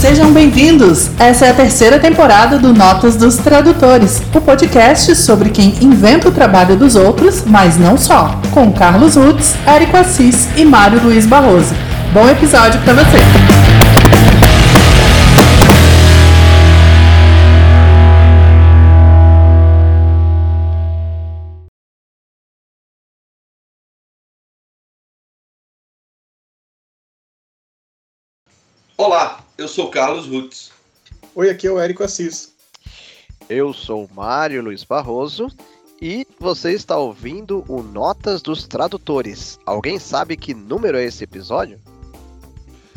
Sejam bem-vindos! Essa é a terceira temporada do Notas dos Tradutores, o podcast sobre quem inventa o trabalho dos outros, mas não só, com Carlos Rutz, Érico Assis e Mário Luiz Barroso. Bom episódio para você! Olá, eu sou Carlos Rutz. Oi, aqui é o Érico Assis. Eu sou Mário Luiz Barroso e você está ouvindo o Notas dos Tradutores. Alguém sabe que número é esse episódio?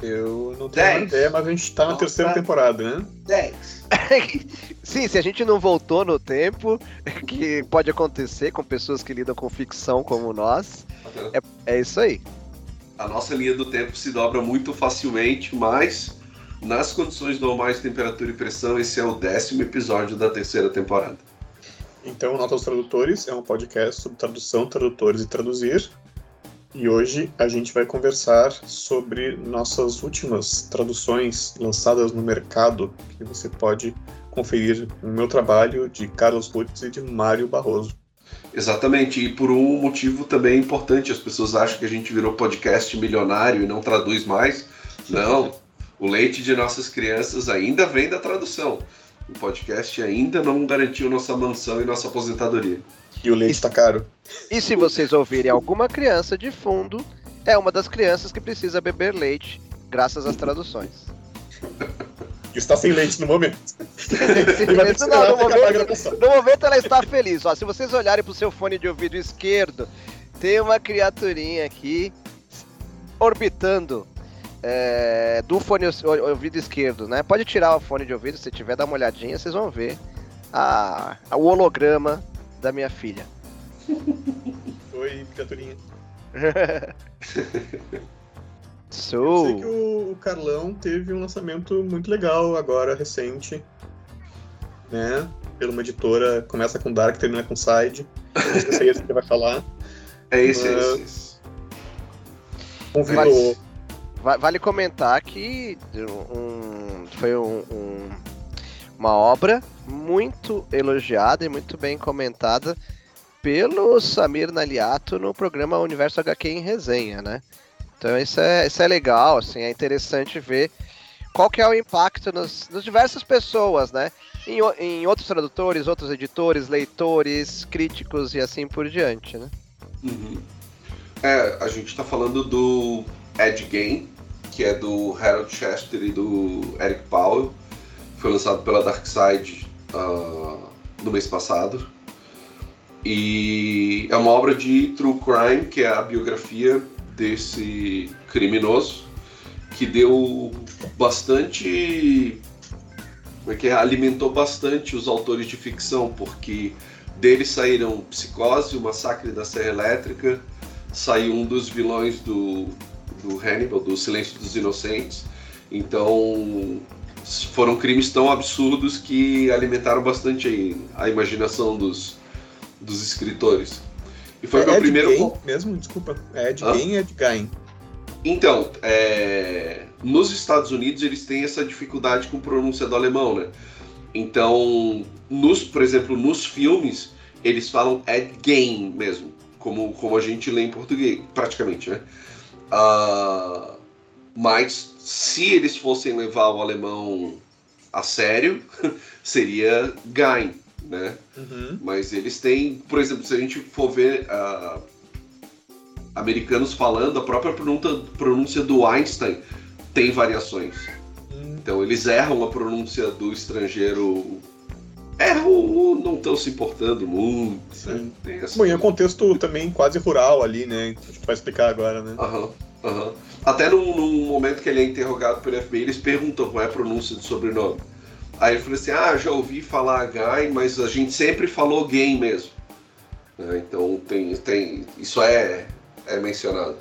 Eu não tenho uma ideia, mas a gente está na Nossa. terceira temporada, né? 10. Sim, se a gente não voltou no tempo, que pode acontecer com pessoas que lidam com ficção como nós, é, é isso aí. A nossa linha do tempo se dobra muito facilmente, mas nas condições normais de temperatura e pressão, esse é o décimo episódio da terceira temporada. Então, Nota aos Tradutores é um podcast sobre tradução, tradutores e traduzir. E hoje a gente vai conversar sobre nossas últimas traduções lançadas no mercado, que você pode conferir no meu trabalho de Carlos Rutz e de Mário Barroso. Exatamente, e por um motivo também importante, as pessoas acham que a gente virou podcast milionário e não traduz mais. Não, o leite de nossas crianças ainda vem da tradução. O podcast ainda não garantiu nossa mansão e nossa aposentadoria. E o leite está caro. E se vocês ouvirem alguma criança de fundo, é uma das crianças que precisa beber leite, graças às traduções. Está sem leite no momento. Não, no momento, no momento ela está feliz. Ó, se vocês olharem pro seu fone de ouvido esquerdo, tem uma criaturinha aqui orbitando é, do fone o- o- ouvido esquerdo, né? Pode tirar o fone de ouvido se tiver, dá uma olhadinha, vocês vão ver a, a- o holograma da minha filha. Oi, criaturinha. Eu Sou. sei que o, Carlão teve um lançamento muito legal agora, recente, né? Pela uma editora, começa com Dark, termina com Side. É esse que ele vai falar. É esse, é Mas- esse, esse. Convidou. Va- Vale comentar que um- foi um- um- uma obra muito elogiada e muito bem comentada pelo Samir Naliato no programa Universo HQ em Resenha, né? Então isso é, isso é legal, assim, é interessante ver qual que é o impacto nos, nas diversas pessoas, né? Em, em outros tradutores, outros editores, leitores, críticos e assim por diante, né? Uhum. É, a gente tá falando do Ed Game, que é do Harold Chester e do Eric Powell. Foi lançado pela Darkside ah, no mês passado. E é uma obra de true crime, que é a biografia desse criminoso, que deu bastante. Como é que é? Alimentou bastante os autores de ficção, porque dele saíram Psicose, o Massacre da Serra Elétrica, saiu um dos vilões do, do Hannibal, do Silêncio dos Inocentes. Então foram crimes tão absurdos que alimentaram bastante a, imaginação dos, dos escritores. E foi é meu Ed primeiro. Gein mesmo? Desculpa. É Ed Hã? Gein e Ed Gein? Então, é, nos Estados Unidos eles têm essa dificuldade com pronúncia do alemão, né? Então, nos, por exemplo, nos filmes, eles falam Ed Gein mesmo, como, como a gente lê em português, praticamente, né? Ah, mas se eles fossem levar o alemão a sério, seria Gein, né? Uhum. Mas eles têm, por exemplo, se a gente for ver ah, americanos falando, a própria pronúncia, pronúncia do Einstein tem variações. Hum, Então eles erram a pronúncia do estrangeiro. Erram, não estão se importando muito. Né? Sim. Tem essa- Bom, e é um contexto também quase rural ali, né? A gente vai explicar agora, né? Aham, aham. Até num, num momento que ele é interrogado pelo FBI, eles perguntam qual é a pronúncia do sobrenome. Aí ele falou assim: Ah, já ouvi falar Guy, mas a gente sempre falou gay mesmo. Né, Então tem, tem, isso é, é mencionado.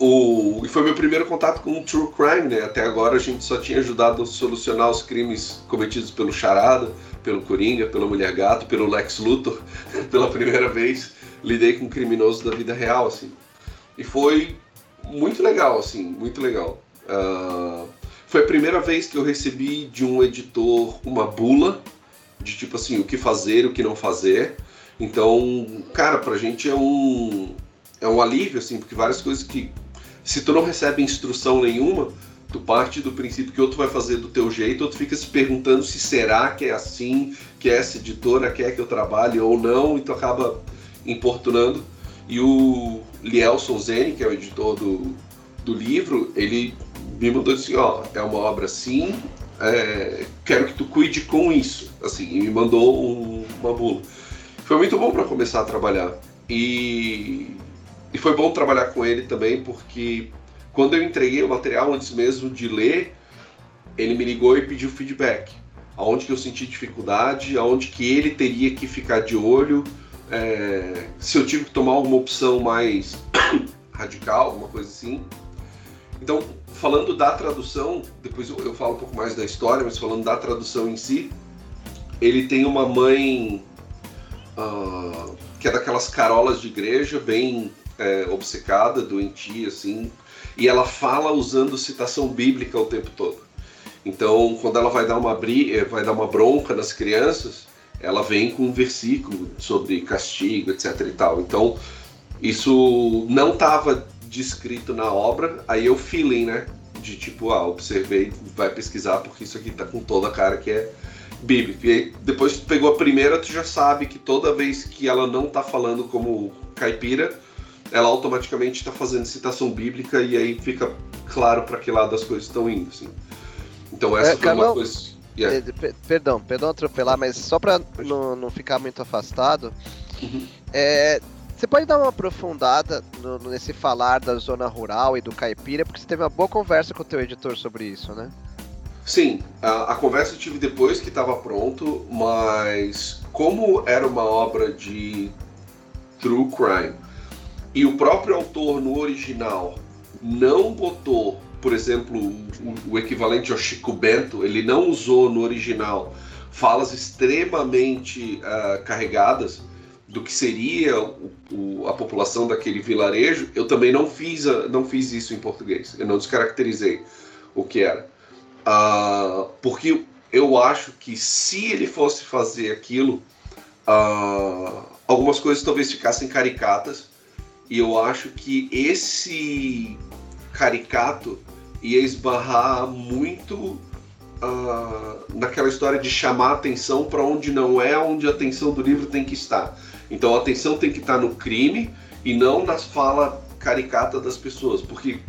o, e foi meu primeiro contato com o True Crime, né? Até agora a gente só tinha ajudado a solucionar os crimes cometidos pelo Charada, pelo Coringa, pela Mulher Gato, pelo Lex Luthor. Pela primeira vez lidei com um criminoso da vida real, assim. E foi muito legal, assim, muito legal. Uh, foi a primeira vez que eu recebi de um editor uma bula de tipo assim, o que fazer, o que não fazer. Então, cara, pra gente é um é um alívio assim, porque várias coisas que se tu não recebe instrução nenhuma, tu parte do princípio que outro vai fazer do teu jeito, outro fica se perguntando se será que é assim, que essa editora quer que eu trabalhe ou não, e tu acaba importunando. E o Lielson Zene, que é o editor do, do livro, ele me mandou assim, ó, é uma obra assim, é, quero que tu cuide com isso, assim, e me mandou um, uma bula. Foi muito bom para começar a trabalhar. E, e foi bom trabalhar com ele também, porque quando eu entreguei o material antes mesmo de ler, ele me ligou e pediu feedback. Aonde que eu senti dificuldade, aonde que ele teria que ficar de olho, é, se eu tive que tomar alguma opção mais radical, alguma coisa assim. Então, falando da tradução, depois eu, eu, falo um pouco mais da história, mas falando da tradução em si, ele tem uma mãe uh, que é daquelas carolas de igreja, bem é, obcecada, doentia, assim, e ela fala usando citação bíblica o tempo todo. Então, quando ela vai dar uma, eh, vai dar uma bronca nas crianças, ela vem com um versículo sobre castigo, etc e tal. Então, isso não estava descrito na obra, aí eu feeling, né? De tipo, ah, observei, vai pesquisar porque isso aqui tá com toda a cara que é bíblico. E aí, depois que tu pegou a primeira, tu já sabe que toda vez que ela não tá falando como caipira, ela automaticamente está fazendo citação bíblica e aí fica claro para que lado as coisas estão indo, assim. Então essa é, foi uma coisa. Yeah. Perdão, perdão atropelar, mas só para não, não ficar muito afastado, uhum. é, você pode dar uma aprofundada no, nesse falar da zona rural e do caipira, porque você teve uma boa conversa com o teu editor sobre isso, né? Sim, a, a conversa eu tive depois que estava pronto, mas como era uma obra de true crime e o próprio autor no original não botou, por exemplo, o, o equivalente ao Chico Bento, ele não usou no original falas extremamente uh, carregadas, do que seria o, o, a população daquele vilarejo, eu também não fiz, não fiz isso em português. Eu não descaracterizei o que era. Uh, porque eu acho que se ele fosse fazer aquilo, uh, algumas coisas talvez ficassem caricatas. E eu acho que esse caricato ia esbarrar muito uh, naquela história de chamar atenção para onde não é onde a atenção do livro tem que estar. Então a atenção tem que estar no crime e não nas falas caricatas das pessoas, porque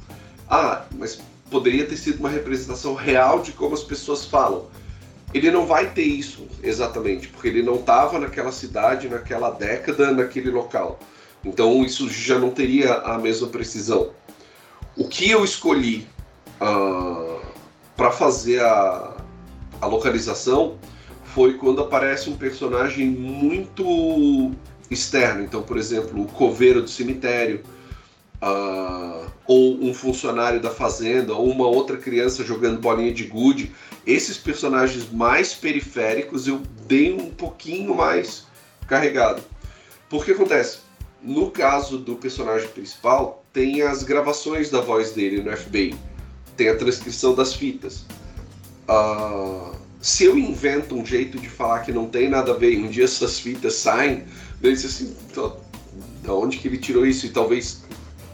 ah, mas poderia ter sido uma representação real de como as pessoas falam. Ele não vai ter isso exatamente, porque ele não estava naquela cidade, naquela década, naquele local. Então isso já não teria a mesma precisão. O que eu escolhi uh, ah, para fazer a, a localização foi quando aparece um personagem muito externo. Então, por exemplo, o coveiro do cemitério, uh, ou um funcionário da fazenda, ou uma outra criança jogando bolinha de gude. Esses personagens mais periféricos eu dei um pouquinho mais carregado. Porque acontece? No caso do personagem principal, tem as gravações da voz dele no FBI, tem a transcrição das fitas. Uh, se eu invento um jeito de falar que não tem nada a ver e um dia essas fitas saem, eu disse assim, da onde que ele tirou isso? E talvez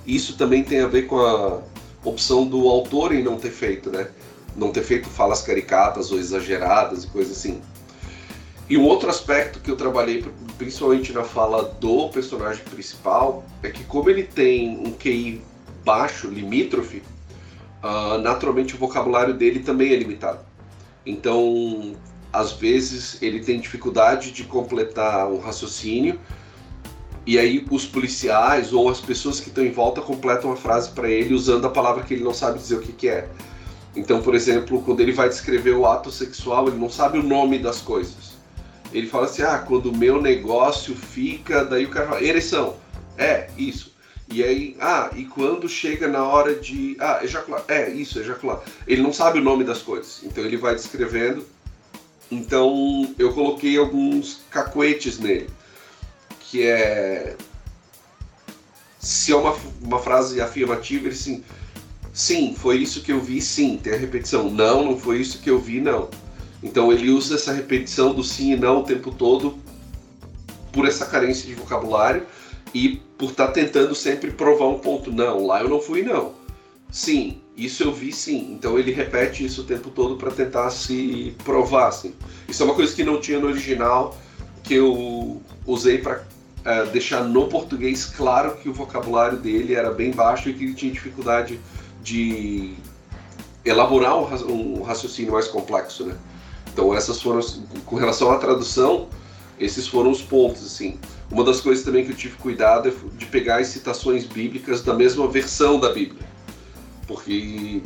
isso também tenha a ver com a opção do autor em não ter feito, né? Não ter feito falas caricatas ou exageradas e coisas assim. E um outro aspecto que eu trabalhei, principalmente na fala do personagem principal, é que como ele tem um QI baixo, limítrofe, uh, naturalmente o vocabulário dele também é limitado. Então, às vezes, ele tem dificuldade de completar um raciocínio, e aí os policiais ou as pessoas que estão em volta completam a frase para ele usando a palavra que ele não sabe dizer o que, que é. Então, por exemplo, quando ele vai descrever o ato sexual, ele não sabe o nome das coisas ele fala assim: ah, quando o meu negócio fica. Daí o cara fala: ereção. É, isso. E aí, ah, e quando chega na hora de. Ah, ejacular. É, isso, ejacular. Ele não sabe o nome das coisas. Então ele vai descrevendo. Então eu coloquei alguns cacuetes nele. Que é. Se é uma, uma frase afirmativa, ele sim. Sim, foi isso que eu vi, sim. Tem a repetição. Não, não foi isso que eu vi, não. Então ele usa essa repetição do sim e não o tempo todo por essa carência de vocabulário e por estar tá tentando sempre provar um ponto. Não, lá eu não fui, não. Sim, isso eu vi sim. Então ele repete isso o tempo todo para tentar se provar. Assim. Isso é uma coisa que não tinha no original, que eu usei para uh, é, deixar no português claro que o vocabulário dele era bem baixo e que ele tinha dificuldade de elaborar um, raciocínio mais complexo, né? Então essas foram com relação à tradução, esses foram os pontos assim. Uma das coisas também que eu tive cuidado é de pegar as citações bíblicas da mesma versão da Bíblia. Porque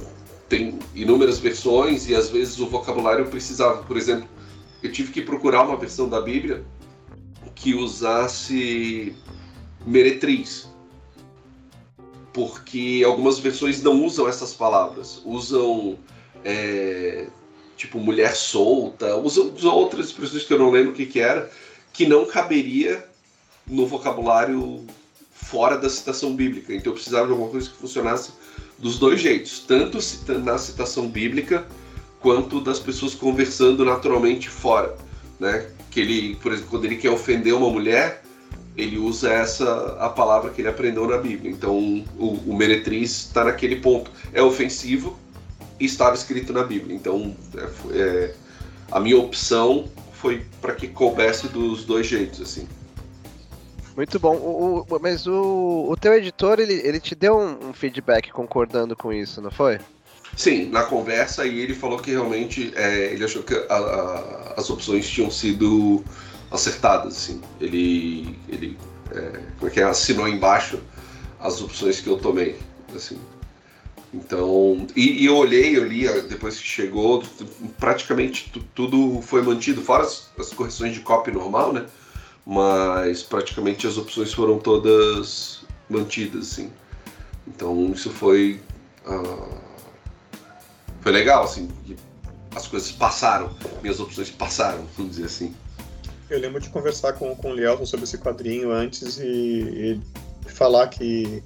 tem inúmeras versões e às vezes o vocabulário precisava. Por exemplo, eu tive que procurar uma versão da Bíblia que usasse meretriz. Porque algumas versões não usam essas palavras. Usam. É, tipo, mulher solta, usam, outras expressões que eu não lembro o que, que era, que não caberia no vocabulário fora da citação bíblica. Então eu precisava de alguma coisa que funcionasse dos dois jeitos, tanto na citação bíblica quanto das pessoas conversando naturalmente fora, né? Que ele, por exemplo, quando ele quer ofender uma mulher, ele usa essa a palavra que ele aprendeu na Bíblia. Então o, o meretriz está naquele ponto, é ofensivo e estava escrito na Bíblia. Então é, é, a minha opção foi para que coubesse dos dois jeitos, assim. Muito bom. O, o, mas o, o teu editor, ele, ele te deu um, um, feedback concordando com isso, não foi? Sim, na conversa e ele falou que realmente é, ele achou que a, a, as opções tinham sido acertadas, assim. Ele, ele é, como é que é, assinou embaixo as opções que eu tomei, assim. Então, e, e, eu olhei, eu li depois que chegou, praticamente tudo foi mantido, fora as, as correções de copy normal, né? Mas praticamente as opções foram todas mantidas, assim. Então isso foi uh, foi legal, assim, as coisas passaram, minhas opções passaram, vamos dizer assim. Eu lembro de conversar com, com o Lielton sobre esse quadrinho antes e, e falar que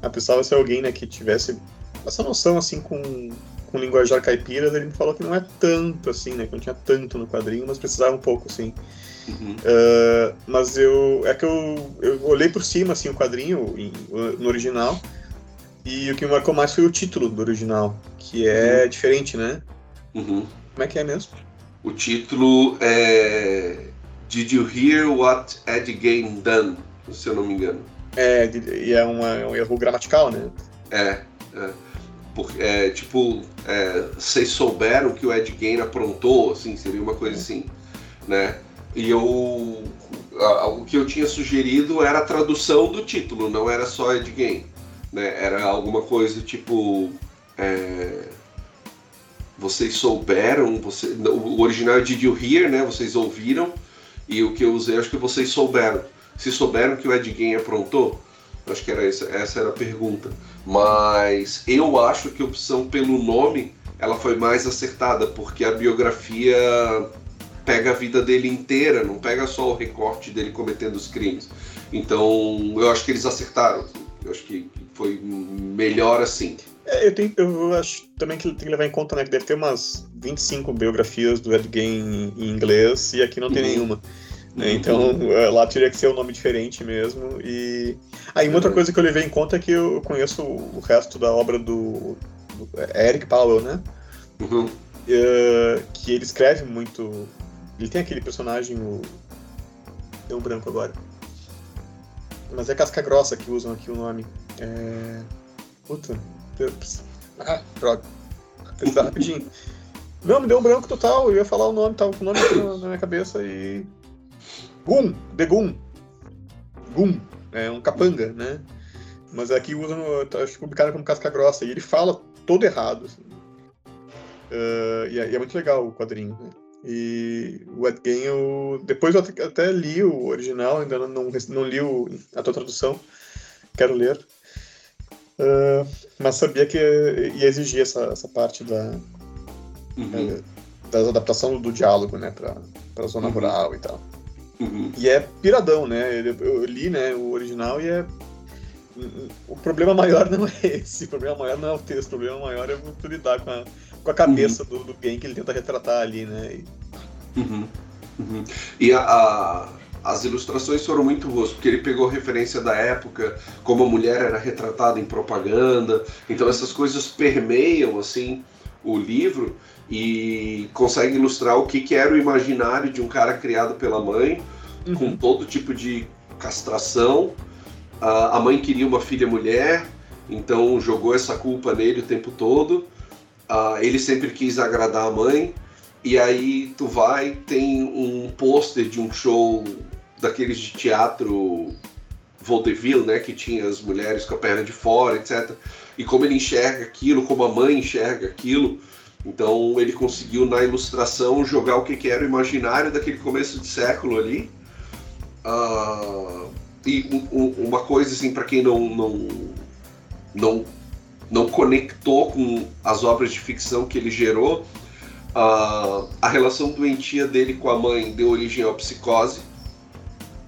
a precisava ser alguém né, que tivesse essa noção assim com, com linguajar caipira, ele me falou que não é tanto assim, né? Que não tinha tanto no quadrinho, mas precisava um pouco, assim. Uhum. Uh, mas eu. É que eu, eu olhei por cima assim, o quadrinho em, no original. E o que me marcou mais foi o título do original, que é uhum. diferente, né? Uhum. Como é que é mesmo? O título é. Did you hear what Ed Gein done? Se eu não me engano. É, e é, uma, é um erro gramatical, né? É, é. Porque, é tipo, é, vocês souberam que o Ed Gein aprontou, assim, seria uma coisa assim, né? E eu. A, o que eu tinha sugerido era a tradução do título, não era só Ed Game. Né? Era alguma coisa tipo. É, vocês souberam, você, o original é Did You Hear, né? Vocês ouviram. E o que eu usei, acho que vocês souberam. Se souberam que o Ed Game aprontou? Acho que era essa, essa era a pergunta. Mas eu acho que a opção pelo nome ela foi mais acertada, porque a biografia pega a vida dele inteira, não pega só o recorte dele cometendo os crimes. Então, eu acho que eles acertaram. Eu acho que foi melhor assim. É, eu, tenho, eu acho também que tem que levar em conta né, que deve ter umas 25 biografias do Ed Gein em inglês e aqui não tem uhum. nenhuma. Né? Então é, lá teria que ser um nome diferente mesmo. E aí uma outra uhum. coisa que eu levei em conta é que eu conheço o resto da obra do, do Eric Powell, né? Uhum. Uh, que ele escreve muito ele tem aquele personagem, o. Deu um branco agora. Mas é casca grossa que usam aqui o nome. É. Puta. Ah, droga. Rapidinho. Não, me deu um branco total. Eu ia falar o nome, tava com o nome na minha cabeça e. Gum! The Gum! Gum! É um capanga, né? Mas aqui usam. Acho que publicado como casca grossa. E ele fala todo errado. Assim. Uh, e, é, e, é, muito legal o quadrinho. Né? E o Ed Gein, eu, depois eu até li o original, ainda não, não, não li o, a tua tradução. quero ler. Uh, mas sabia que ia exigir essa, essa parte da, uhum. uh, da adaptação do diálogo, né, pra, pra zona uhum. rural e tal. Uhum. E é piradão, né? Eu li né, o original e é. O problema maior não é esse. O problema maior não é o texto. O problema maior é tu lidar com a, com a cabeça uhum. do, do bem que ele tenta retratar ali, né? E, uhum. Uhum. e a, a, as ilustrações foram muito boas, porque ele pegou referência da época, como a mulher era retratada em propaganda. Então essas coisas permeiam assim o livro e consegue ilustrar o que, que era o imaginário de um cara criado pela mãe, uhum. com todo tipo de castração. A mãe queria uma filha mulher, então jogou essa culpa nele o tempo todo. Ele sempre quis agradar a mãe. E aí tu vai, tem um pôster de um show daqueles de teatro vaudeville, né, que tinha as mulheres com a perna de fora, etc. E como ele enxerga aquilo, como a mãe enxerga aquilo, então ele conseguiu na ilustração jogar o que, que era o imaginário daquele começo de século ali. Uh, e um, um, uma coisa assim para quem não, não não não conectou com as obras de ficção que ele gerou, uh, a relação doentia dele com a mãe deu origem à psicose.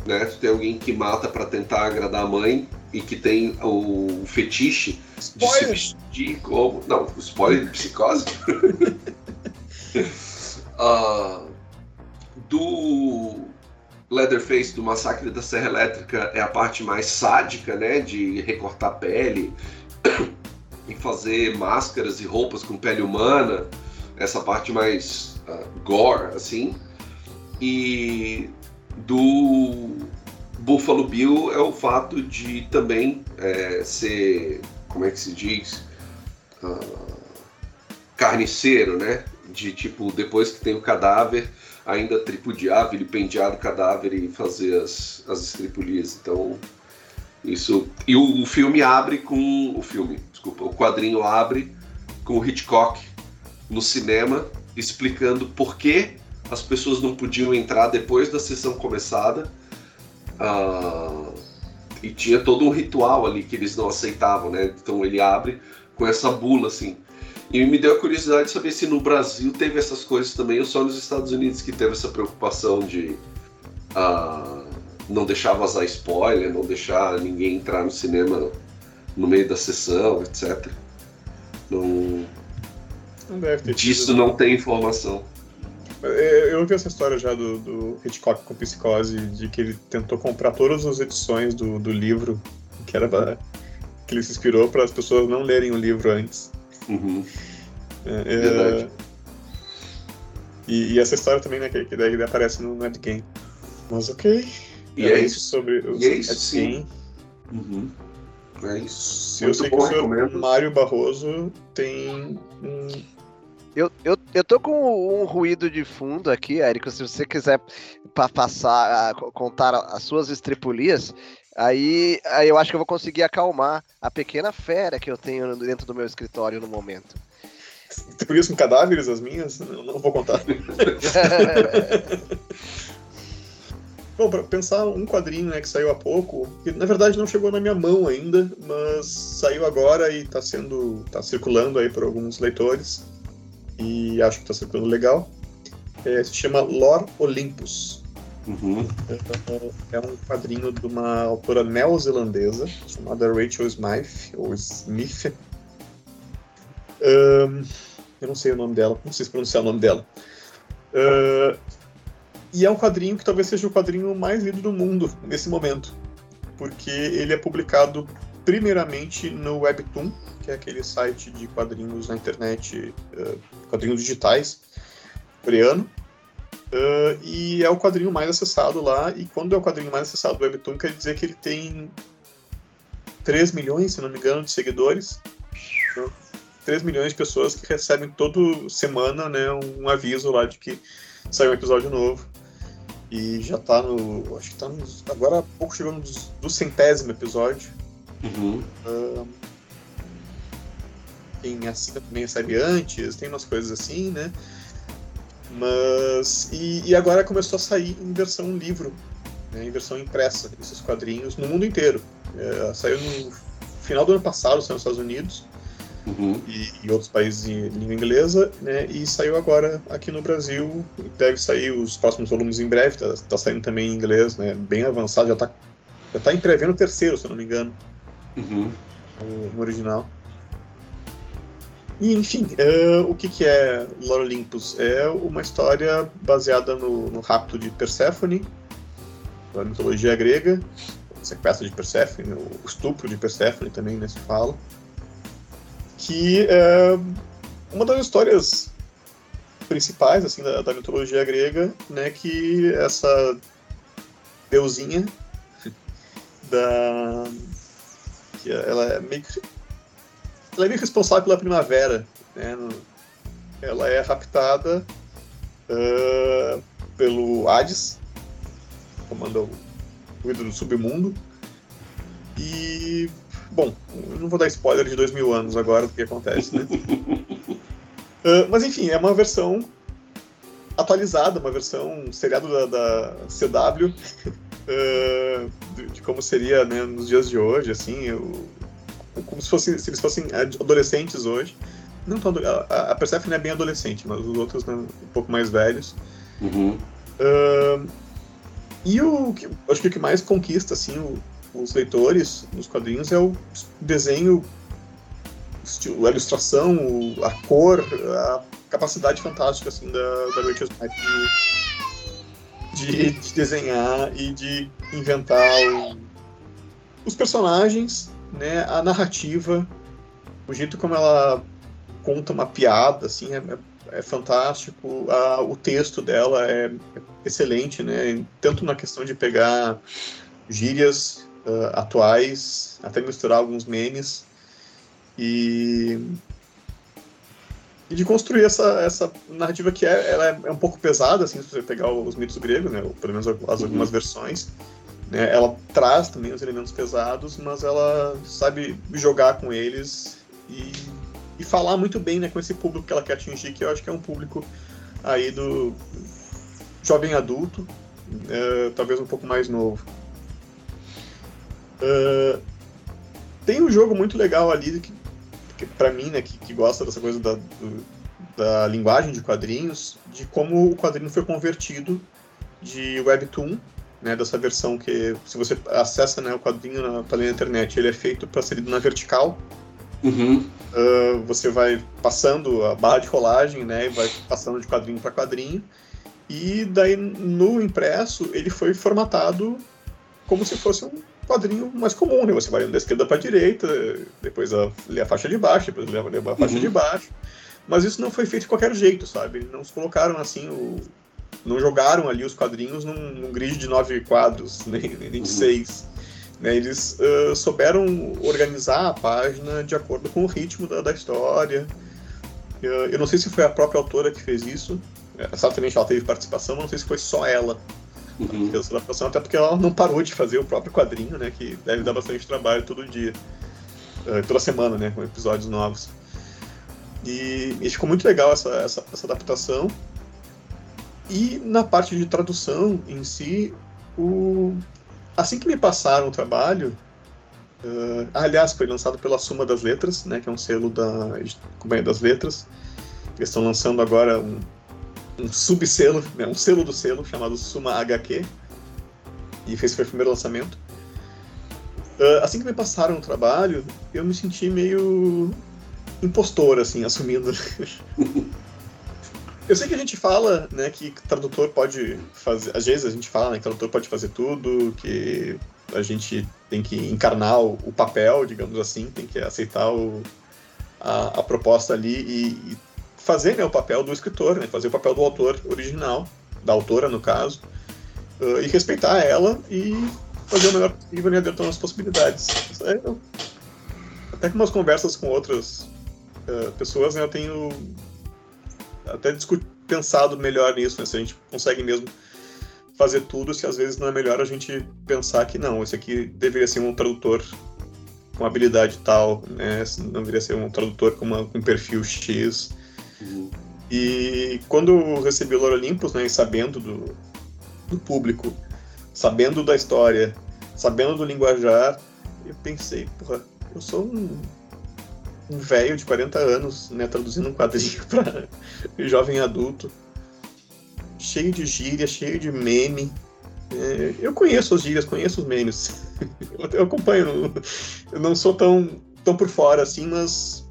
Né? Tu tem alguém que mata para tentar agradar a mãe e que tem o fetiche spoiler. de se vestir como. Não, spoiler de psicose. uh, do Leatherface do Massacre da Serra Elétrica é a parte mais sádica, né? De recortar pele e fazer máscaras e roupas com pele humana. Essa parte mais uh, gore, assim. E do Buffalo Bill é o fato de também é, ser, como é que se diz, uh, carniceiro, né? De tipo, depois que tem o cadáver, ainda tripudiar, vilipendiar o cadáver e fazer as, as estripulias. Então, isso. E o, o, filme abre com. O filme, desculpa, o quadrinho abre com o Hitchcock no cinema explicando por que as pessoas não podiam entrar depois da sessão começada Uh, e tinha todo um ritual ali que eles não aceitavam, né? Então ele abre com essa bula, assim. E me deu a curiosidade de saber se no Brasil teve essas coisas também, ou só nos Estados Unidos que teve essa preocupação de uh, não deixar vazar spoiler, não deixar ninguém entrar no cinema no meio da sessão, etc. Não, não deve ter Disso tido, não tem informação. É, eu ouvi essa história já do, do, Hitchcock com psicose, de que ele tentou comprar todas as edições do, do livro, que era que ele se inspirou para as pessoas não lerem o livro antes. Uhum. É, é Verdade. E, e, essa história também, né, que, que daí aparece no Mad Game. Mas ok. E é, isso sobre o e é isso, sim. Uhum. É isso. Eu Muito sei bom, que o senhor Mário Barroso tem um eu, eu, eu tô com um ruído de fundo aqui, Érico. Se você quiser pa passar, contar as suas estripulias, aí, aí eu acho que eu vou conseguir acalmar a pequena fera que eu tenho dentro do meu escritório no momento. Estripulias com cadáveres, as minhas? Não, não vou contar. Bom, para pensar um quadrinho né, que saiu há pouco, que na verdade não chegou na minha mão ainda, mas saiu agora e está sendo, tá circulando aí por alguns leitores e acho que está sendo legal. É, se chama Lore Olympus. Uhum. É, um quadrinho de uma autora neozelandesa chamada Rachel Smith, ou Smith. Um, eu não sei o nome dela, não sei se pronunciar o nome dela. Uh, e é um quadrinho que talvez seja o quadrinho mais lido do mundo nesse momento, porque ele é publicado primeiramente no Webtoon, que é aquele site de quadrinhos na internet, uh, quadrinhos digitais, coreano. Uh, e é o quadrinho mais acessado lá, e quando é o quadrinho mais acessado do Webtoon, quer dizer que ele tem 3 milhões, se não me engano, de seguidores. 3 milhões de pessoas que recebem toda semana né, um aviso lá de que saiu um episódio novo. E já tá no. Acho que tá. Agora há pouco chegou no do centésimo episódio. Uhum. Uh, quem assina também recebe antes, tem umas coisas assim, né? Mas. E, e agora começou a sair em versão livro, né, em versão impressa, esses quadrinhos, no mundo inteiro. É, saiu no final do ano passado, saiu nos Estados Unidos Uhum. e, e outros países em língua inglesa, né? E saiu agora aqui no Brasil. Deve sair os próximos volumes em breve. Tá, tá saindo também em inglês, né? Bem avançado. Já tá, já tá em prevendo o terceiro, se eu não me engano, Uhum. no, original. E, enfim, é, o que, que é Lore Olympus? É uma história baseada no, no rapto de Perséfone, da mitologia grega, o sequestro de Perséfone, o estupro de Perséfone também, né, se fala. Que é uma das histórias principais, assim, da, da mitologia grega, né, que essa deusinha da... que ela é meio que ela é meio responsável pela primavera. Né? Ela é raptada ah, pelo Hades, que comanda o, ídolo do submundo. E, bom, não vou dar spoiler de dois mil anos agora do que acontece, né? Ah, mas enfim, é uma versão atualizada, uma versão seriado da, da CW, ah, de, de como seria né, nos dias de hoje, assim, o, como se, fosse, se eles fossem adolescentes hoje. Não tão, a, a Persephone é bem adolescente, mas os outros né, um pouco mais velhos. Uhum. Ahn, e o que, acho que o que mais conquista assim, o- os leitores nos quadrinhos é o desenho, a ilustração, a cor, a capacidade fantástica assim, da, da Rachel de, de, de desenhar e de inventar o- os personagens, né, a narrativa, o jeito como ela conta uma piada, assim, é, é- é fantástico. A- o texto dela é excelente, né? Tanto na questão de pegar gírias ah, atuais, até misturar alguns memes e e de construir essa, essa narrativa que é, ela é, é um pouco pesada, assim, se você pegar os mitos gregos, né? Ou pelo menos as algumas versões. Né? Ela traz também os elementos pesados, mas ela sabe jogar com eles e, e falar muito bem né, com esse público que ela quer atingir, que eu acho que é um público aí do jovem adulto, é, talvez um pouco mais novo. É, tem um jogo muito legal ali que para mim, né, que, que gosta dessa coisa da, do- da linguagem de quadrinhos, de como o quadrinho foi convertido de webtoon, né, dessa versão que se você acessa né, o quadrinho na, pela internet, ele é feito para ser lido na vertical. Uhum. Uh, você vai passando a barra de rolagem, né, e vai passando de quadrinho para quadrinho. E daí no impresso ele foi formatado como se fosse um quadrinho mais comum, né? Você vai da esquerda para direita, depois a, lê a faixa de baixo, depois lê a, a faixa Uhum. de baixo. Mas isso não foi feito de qualquer jeito, sabe? Não colocaram assim o não jogaram ali os quadrinhos num, num grid de nove quadros, nem, nem de Uhum. seis. Né, eles ah, souberam organizar a página de acordo com o ritmo da, da história. Ah, eu não sei se foi a própria autora que fez isso. É, Certamente ela teve participação, mas não sei se foi só ela Uhum. essa adaptação, até porque ela não parou de fazer o próprio quadrinho, né? Que deve dar bastante trabalho todo dia. Ah, toda semana, né? Com episódios novos. E, e ficou muito legal essa, essa, essa adaptação. E na parte de tradução em si, o... assim que me passaram o trabalho, ah, aliás, foi lançado pela Suma das Letras, né, que é um selo da Companhia das Letras. Eles estão lançando agora um, um subselo, né, um selo do selo chamado Suma HQ. E foi o primeiro lançamento. Ah, assim que me passaram o trabalho, eu me senti meio impostor, assim, assumindo. Eu sei que a gente fala, né, que tradutor pode fazer. Às vezes a gente fala, né, que tradutor pode fazer tudo, que a gente tem que encarnar o, o papel, digamos assim, tem que aceitar o, a, a proposta ali e, e fazer né, o papel do escritor, né, fazer o papel do autor original, da autora no caso, uh, e respeitar ela e fazer o melhor possível né, dentro das possibilidades. É- até com umas conversas com outras uh, pessoas, né, eu tenho até discu- pensado melhor nisso, né, se a gente consegue mesmo fazer tudo, se às vezes não é melhor a gente pensar que não, esse aqui deveria ser um tradutor com habilidade tal, né, não deveria ser um tradutor com, uma, com um perfil X. E quando recebi o Loro Olympus, né, sabendo do, do público, sabendo da história, sabendo do linguajar, eu pensei, porra, eu sou um, um velho de 40 anos, né, traduzindo um quadrinho para jovem adulto, cheio de gíria, cheio de meme. É, eu conheço as gírias, conheço os memes. eu, eu acompanho, eu não sou tão, tão por fora assim, mas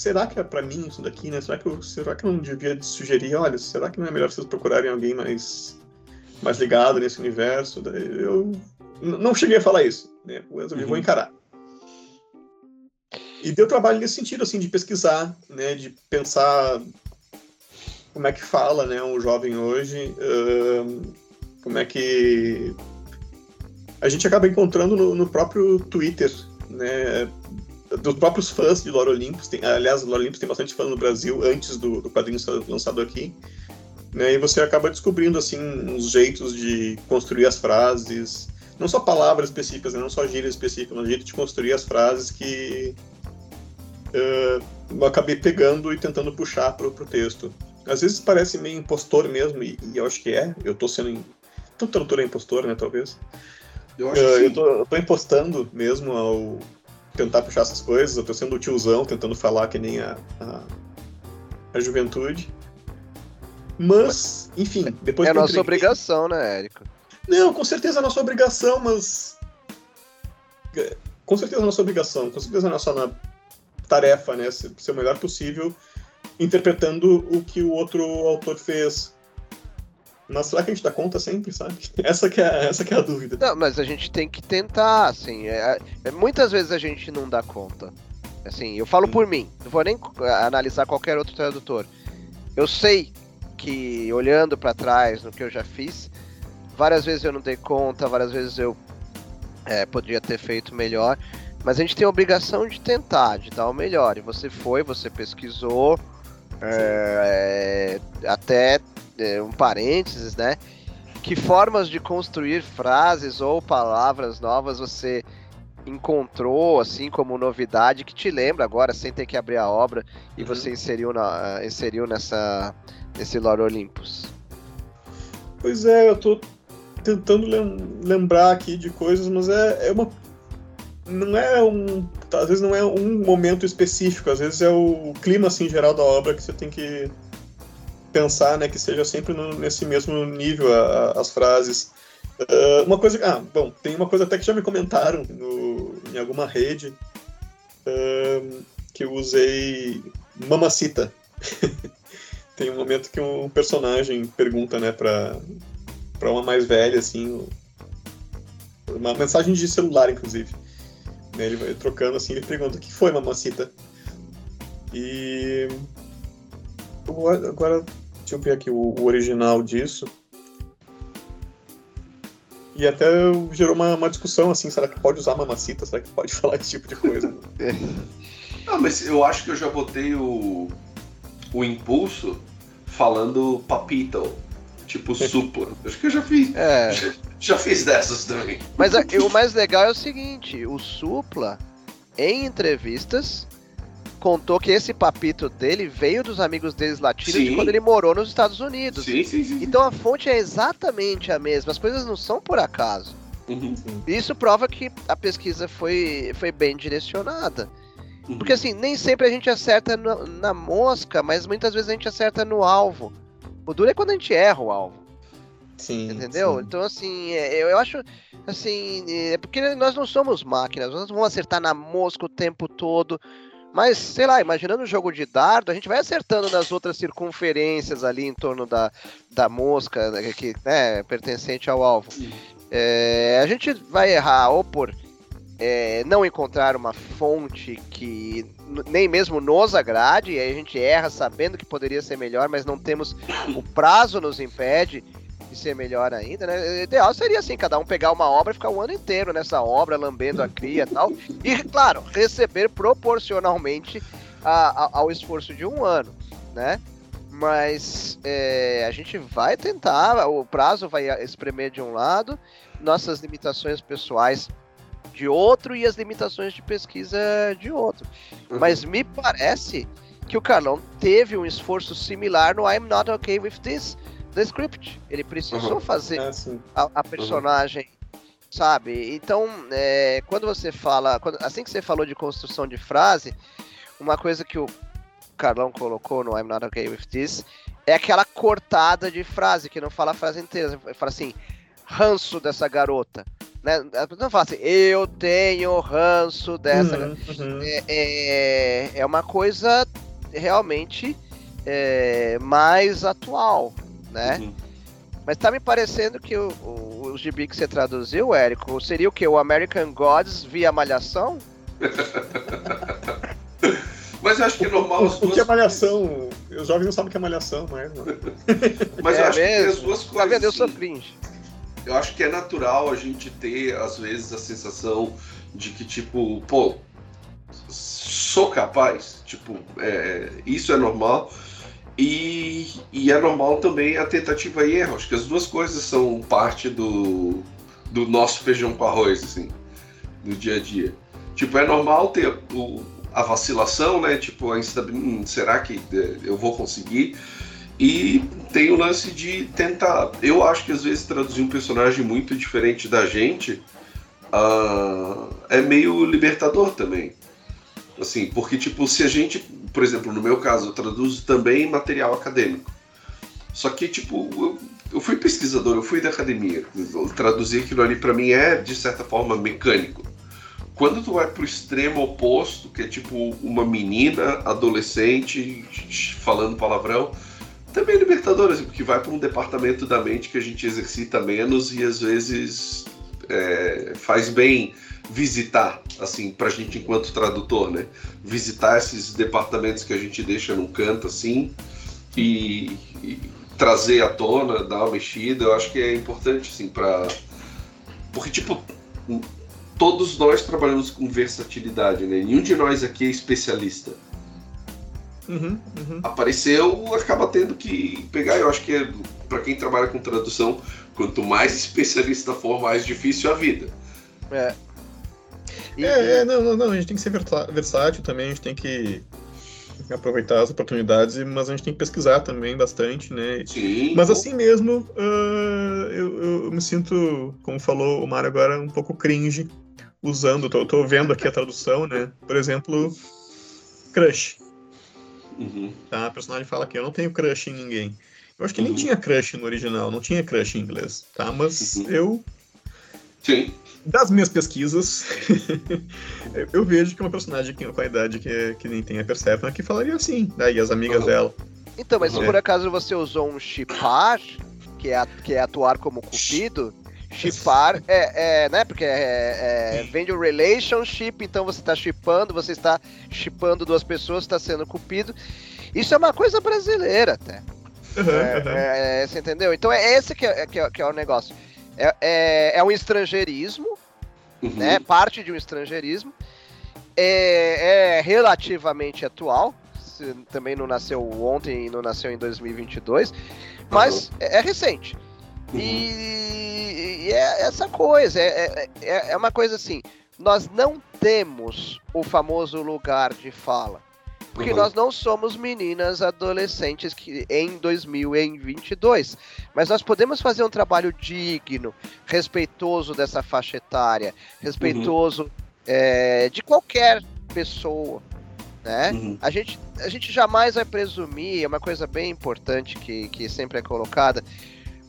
será que é para mim isso daqui, né? Será que eu, será que eu não devia sugerir, olha, será que não é melhor vocês procurarem alguém mais mais ligado nesse universo? Eu não cheguei a falar isso, né? Eu uhum. vou encarar. E deu trabalho nesse sentido, assim, de pesquisar, né? De pensar como é que fala, né? Um jovem hoje, uh, como é que a gente acaba encontrando no, no próprio Twitter, né? Dos próprios fãs de Lore Olympus, tem, aliás, Lore Olympus tem bastante fã no Brasil antes do, do quadrinho ser lançado aqui, né, e você acaba descobrindo assim uns jeitos de construir as frases, não só palavras específicas, né, não só gírias específicas, mas jeito de construir as frases que uh, eu acabei pegando e tentando puxar para o texto. Às vezes parece meio impostor mesmo, e, e eu acho que é, eu estou sendo. Então, tradutor é impostor, né, talvez. Eu, acho uh, eu, tô, eu tô impostando mesmo ao tentar puxar essas coisas, eu tô sendo o tiozão, tentando falar que nem a, a, a juventude. Mas, enfim, depois É nossa entreguei... obrigação, né, Érico? Não, com certeza é nossa obrigação, mas. É, com certeza é nossa obrigação, com certeza é nossa tarefa, né? Ser o melhor possível interpretando o que o outro autor fez. Mas será que a gente dá conta sempre, sabe? Essa que é, essa que é a dúvida. Não, mas a gente tem que tentar, assim. É, é, muitas vezes a gente não dá conta. Assim, eu falo Sim. por mim, não vou nem analisar qualquer outro tradutor. Eu sei que, olhando para trás no que eu já fiz, várias vezes eu não dei conta, várias vezes eu é, poderia ter feito melhor. Mas a gente tem a obrigação de tentar, de dar o melhor. E você foi, você pesquisou, é, é, até é, um parênteses, né? Que formas de construir frases ou palavras novas você encontrou, assim, como novidade, que te lembra agora, sem ter que abrir a obra, e uhum. você inseriu, na, inseriu nessa, nesse Lore Olympus? Pois é, eu tô tentando lembrar aqui de coisas, mas é, é uma. Não é um. Às vezes não é um momento específico, às vezes é o clima assim, geral da obra que você tem que pensar, né, que seja sempre no, nesse mesmo nível a, a, as frases. Uh, uma coisa, ah, bom, tem uma coisa até que já me comentaram no, em alguma rede uh, que eu usei mamacita. tem um momento que um personagem pergunta, né, para uma mais velha, assim, uma mensagem de celular, inclusive. Né, ele vai trocando assim, ele pergunta: "O que foi, mamacita?" E agora Deixa eu ver aqui o, o original disso. E até gerou uma, uma, discussão assim, será que pode usar mamacita? Será que pode falar esse tipo de coisa? Não, mas eu acho que eu já botei o, o impulso falando papito, tipo supla. acho que eu já fiz. É. Já, já fiz dessas também. Mas a, o mais legal é o seguinte, o supla, em entrevistas, contou que esse papito dele veio dos amigos deles latinos de quando ele morou nos Estados Unidos. Sim, sim, sim. Então a fonte é exatamente a mesma, as coisas não são por acaso. Uhum. Isso prova que a pesquisa foi, foi bem direcionada. Uhum. Porque assim, nem sempre a gente acerta no, na mosca, mas muitas vezes a gente acerta no alvo. O duro é quando a gente erra o alvo. Sim, entendeu? Sim. Então, assim, é, eu, eu acho, assim, é porque nós não somos máquinas, nós não vamos acertar na mosca o tempo todo. Mas, sei lá, imaginando um jogo de dardo, a gente vai acertando nas outras circunferências ali em torno da, da mosca, né, que né, pertencente ao alvo. É, a gente vai errar ou por é, não encontrar uma fonte que nem mesmo nos agrade, e aí a gente erra sabendo que poderia ser melhor, mas não temos o prazo nos impede de ser melhor ainda, né? O ideal seria assim, cada um pegar uma obra e ficar um ano inteiro nessa obra, lambendo a cria e tal. E, claro, receber proporcionalmente a, a, ao esforço de um ano, né? Mas é, a gente vai tentar, o prazo vai espremer de um lado, nossas limitações pessoais de outro e as limitações de pesquisa de outro. Uhum. Mas me parece que o Carlão teve um esforço similar no I'm Not Okay With This, The Script. Ele precisou uhum. fazer é, a, a, personagem uhum. sabe? Então, é, quando você fala, quando, assim que você falou de construção de frase, uma coisa que o Carlão colocou no I'm Not Okay With This é aquela cortada de frase, que não fala a frase inteira. Fala assim, ranço dessa garota. Né? Não fala assim, eu tenho ranço dessa. Uhum, uhum. É, é, é, uma coisa realmente é, mais atual, né? Uhum. Mas tá me parecendo que o, o, o gibi que você traduziu, Érico, seria o que? O American Gods via Malhação? Mas eu acho que é normal as duas. O que é malhação? Os jovens não sabem o que é malhação, mas. mas eu é acho mesmo? que as duas coisas. Tá vendo? Eu sou cringe eu acho que é natural a gente ter, às vezes, a sensação de que, tipo, pô, sou capaz. Tipo, é, isso é normal. E, e, é normal também a tentativa e erro. Acho que as duas coisas são parte do, do nosso feijão com arroz, assim, do dia a dia. Tipo, é normal ter o, a vacilação, né? Tipo, a instabilidade, hum, será que é, eu vou conseguir? E tem o lance de tentar. Eu acho que às vezes traduzir um personagem muito diferente da gente uh, é meio libertador também. Assim, porque, tipo, se a gente, por exemplo, no meu caso, eu traduzo também material acadêmico. Só que, tipo, eu, eu fui pesquisador, eu fui da academia. Traduzir aquilo ali para mim é, de certa forma, mecânico. Quando tu vai pro extremo oposto, que é tipo uma menina adolescente falando palavrão, também libertador, assim, porque vai para um departamento da mente que a gente exercita menos e às vezes é, faz bem visitar, assim, pra gente enquanto tradutor, né? Visitar esses departamentos que a gente deixa num canto, assim, e, e trazer à tona, dar uma mexida, eu acho que é importante, assim, pra... Porque, tipo, todos nós trabalhamos com versatilidade, né? Nenhum de nós aqui é especialista. Uhum, uhum. Apareceu, acaba tendo que pegar. Eu acho que é, para quem trabalha com tradução, quanto mais especialista for, mais difícil a vida. É. E, é, é, não, não, não, a gente tem que ser versátil também, a gente tem que aproveitar as oportunidades, mas a gente tem que pesquisar também bastante, né? Sim. Mas assim mesmo, uh, eu, eu, me sinto, como falou o Mário agora, um pouco cringe usando, tô, tô vendo aqui a tradução, né? Por exemplo, crush. Uhum. Tá? A personagem fala que eu não tenho crush em ninguém. Eu acho que uhum. nem tinha crush no original, não tinha crush em inglês, tá? Mas uhum. eu. Sim. Das minhas pesquisas, eu vejo que uma personagem com a idade que, que nem tem a Persephone que falaria assim, daí as amigas dela. Então, mas se por acaso você usou um chipar, que é, que é atuar como cupido, Chipar é, é, né? Porque é, é, vem de relationship, então você está chipando, você está chipando duas pessoas, está sendo cupido. Isso é uma coisa brasileira até. Uhum, uhum. É, você entendeu? Então é esse que é, que é, que é o negócio. É, é, é um estrangeirismo, uhum. né? Parte de um estrangeirismo. É, é relativamente atual. Também não nasceu ontem e não nasceu em 2022. Mas é, é recente. Uhum. E, e, é essa coisa, é, é, é uma coisa assim, nós não temos o famoso lugar de fala. Porque uhum. nós não somos meninas adolescentes que em 2022. Mas nós podemos fazer um trabalho digno, respeitoso dessa faixa etária, respeitoso uhum. é, de qualquer pessoa. Né? Uhum. A, gente, a gente jamais vai presumir, é uma coisa bem importante que, que sempre é colocada.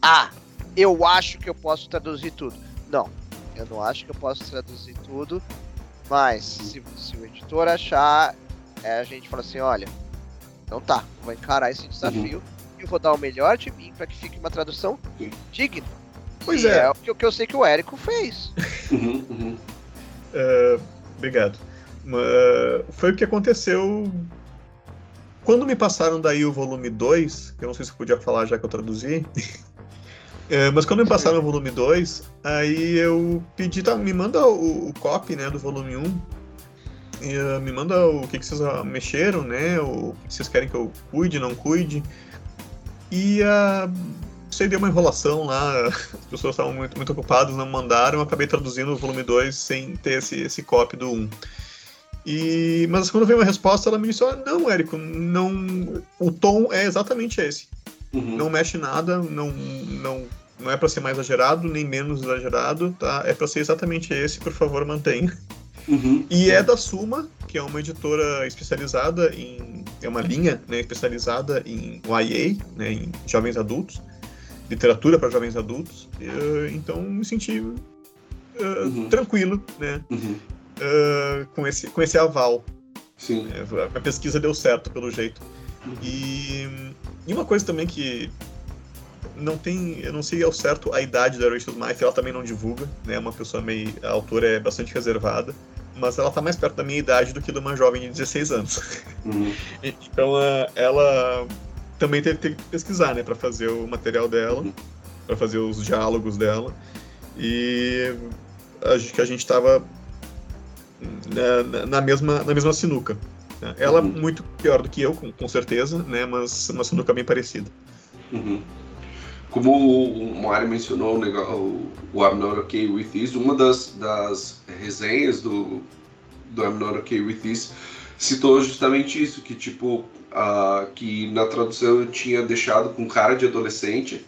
Ah, eu acho que eu posso traduzir tudo. Não, eu não acho que eu posso traduzir tudo, mas se, se o editor achar, é, a gente fala assim, olha, então tá, vou encarar esse desafio uhum. e vou dar o melhor de mim para que fique uma tradução digna. Pois é. É o que, eu sei que o Érico fez. Uhum, uhum. Uh, obrigado. Uh, foi o que aconteceu quando me passaram daí o volume 2, que eu não sei se eu podia falar já que eu traduzi, É, mas quando me passaram o volume 2, aí eu pedi, tá, me manda o, o copy, né, do volume 1. E, uh, me manda o que, que vocês uh, mexeram, né, o que vocês querem que eu cuide, não cuide. E uh, sei, deu uma enrolação lá, as pessoas estavam muito, muito ocupadas, não mandaram, eu acabei traduzindo o volume 2 sem ter esse, esse copy do 1. E, mas quando veio uma resposta, ela me disse: oh, Não, Érico, não, o tom é exatamente esse. Uhum. Não mexe nada, não, não não é para ser mais exagerado, nem menos exagerado, tá? É para ser exatamente esse, por favor, mantenha. Uhum. E é da Suma, que é uma editora especializada em. É uma linha né, especializada em YA, né, em jovens adultos, literatura para jovens adultos. Uh, então me senti uh, uhum. tranquilo né, uhum. uh, com, esse, com esse aval. Sim. a pesquisa deu certo, pelo jeito. Uhum. E, e uma coisa também que não tem, eu não sei ao certo a idade da Rachel Smythe, ela também não divulga, né? Uma pessoa meio, a autora é bastante reservada, mas ela tá mais perto da minha idade do que de uma jovem de 16 anos. Uhum. então ela também teve, teve, que pesquisar, né, para fazer o material dela, uhum. para fazer os diálogos dela. E acho que a gente tava na, na mesma na mesma sinuca. Né? Ela uhum. muito pior do que eu, com, com certeza, né, mas uma sinuca bem parecida. Uhum. Como o Mário mencionou o, o I'm Not Okay With This, uma das, das resenhas do, do I'm Not Okay With This citou justamente isso, que tipo, uh, que na tradução eu tinha deixado com cara de adolescente,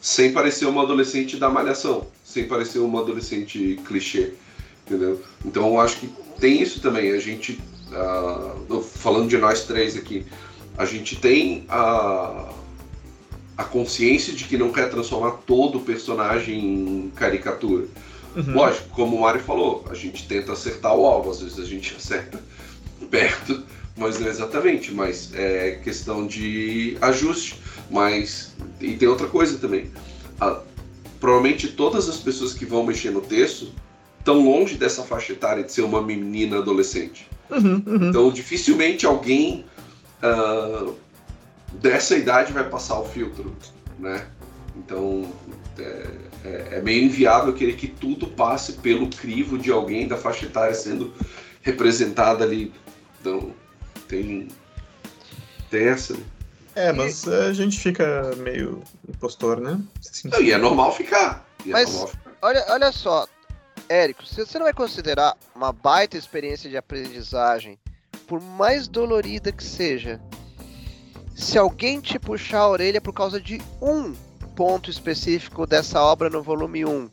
sem parecer uma adolescente da malhação, sem parecer uma adolescente clichê, entendeu? Então eu acho que tem isso também, a gente, uh, falando de nós três aqui, a gente tem a a consciência de que não quer transformar todo o personagem em caricatura. Uhum. Lógico, como o Mario falou, a gente tenta acertar o alvo, às vezes a gente acerta perto, mas não exatamente, mas é questão de ajuste. Mas, e tem outra coisa também, a, provavelmente todas as pessoas que vão mexer no texto estão longe dessa faixa etária de ser uma menina adolescente. Uhum, uhum. Então, dificilmente alguém uh, dessa idade vai passar o filtro, né? Então é, é, é, meio inviável querer que tudo passe pelo crivo de alguém da faixa etária sendo representada ali. Então tem, tem essa. Né? É, mas a gente fica meio impostor, né? Não, e é normal ficar. É mas normal ficar. Olha, olha só, Érico, você não vai considerar uma baita experiência de aprendizagem, por mais dolorida que seja, se alguém te puxar a orelha por causa de um ponto específico dessa obra no volume 1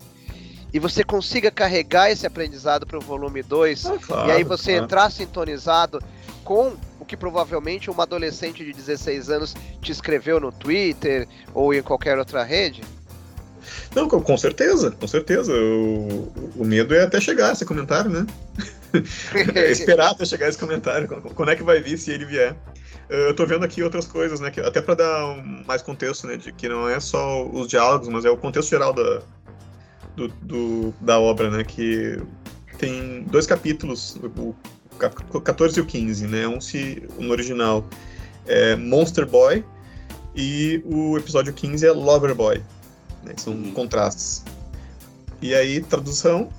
e você consiga carregar esse aprendizado para o volume 2 ah, claro, e aí você claro. entrar sintonizado com o que provavelmente uma adolescente de 16 anos te escreveu no Twitter ou em qualquer outra rede? Não, com certeza, com certeza. O, o medo é até chegar esse comentário, né? é esperar até chegar esse comentário. Quando é que vai vir se ele vier? Eu tô vendo aqui outras coisas, né? Que, até para dar mais contexto, né? De que não é só os diálogos, mas é o contexto geral da, do, do da obra, né? Que tem dois capítulos, o 14 e o 15, né? Um se, no original é Monster Boy e o episódio 15 é Lover Boy, né? Que são uhum. contrastes. E aí, tradução,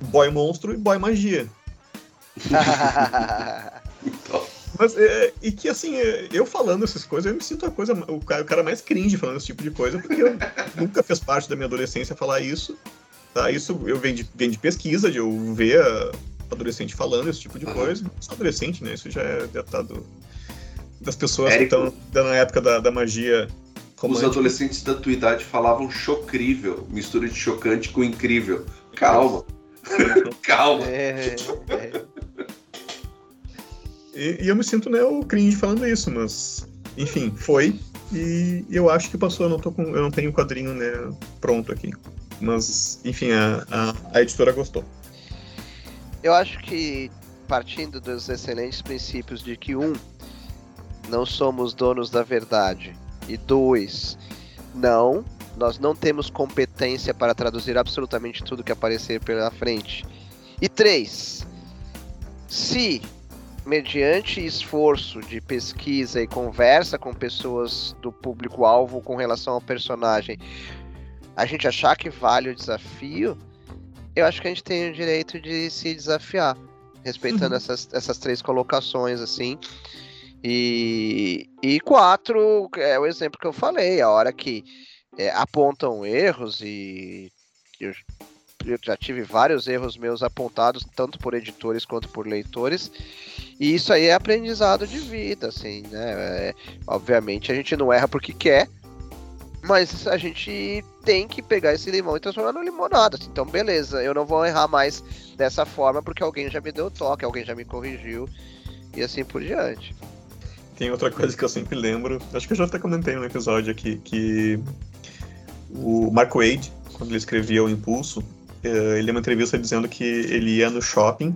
Boy Monstro e Boy Magia. Mas, é, e que assim, é, eu falando essas coisas, eu me sinto a coisa, o cara, o cara mais cringe falando esse tipo de coisa, porque eu nunca fez parte da minha adolescência falar isso. Tá? Isso eu venho de, venho de pesquisa, de eu ver a adolescente falando esse tipo de uhum. coisa. Não sou adolescente, né? Isso já é datado das pessoas Érico, que estão na época da, da magia. Romântica. Os adolescentes da tua idade falavam chocrível, mistura de chocante com incrível. Calma. Calma. É, é. E, e, eu me sinto, né, o cringe falando isso, mas enfim, foi. E eu acho que passou, eu não, tô com, eu não tenho o quadrinho né, pronto aqui. Mas, enfim, a, a, a editora gostou. Eu acho que, partindo dos excelentes princípios de que, um, não somos donos da verdade, e dois, não, nós não temos competência para traduzir absolutamente tudo que aparecer pela frente. E três, se mediante esforço de pesquisa e conversa com pessoas do público-alvo com relação ao personagem, a gente achar que vale o desafio, eu acho que a gente tem o direito de se desafiar, respeitando uhum. essas, essas três colocações, assim. E, e quatro, é o exemplo que eu falei, a hora que é, apontam erros e eu eu já tive vários erros meus apontados, tanto por editores quanto por leitores. E isso aí é aprendizado de vida, assim, né? É, obviamente a gente não erra porque quer, Mas a gente tem que pegar esse limão e transformar no limonada. Então, beleza, eu não vou errar mais dessa forma porque alguém já me deu toque, alguém já me corrigiu e assim por diante. Tem outra coisa que eu sempre lembro, acho que eu já até comentei no episódio aqui, que o Mark Wade, quando ele escrevia O Impulso, ele deu uma entrevista dizendo que ele ia no shopping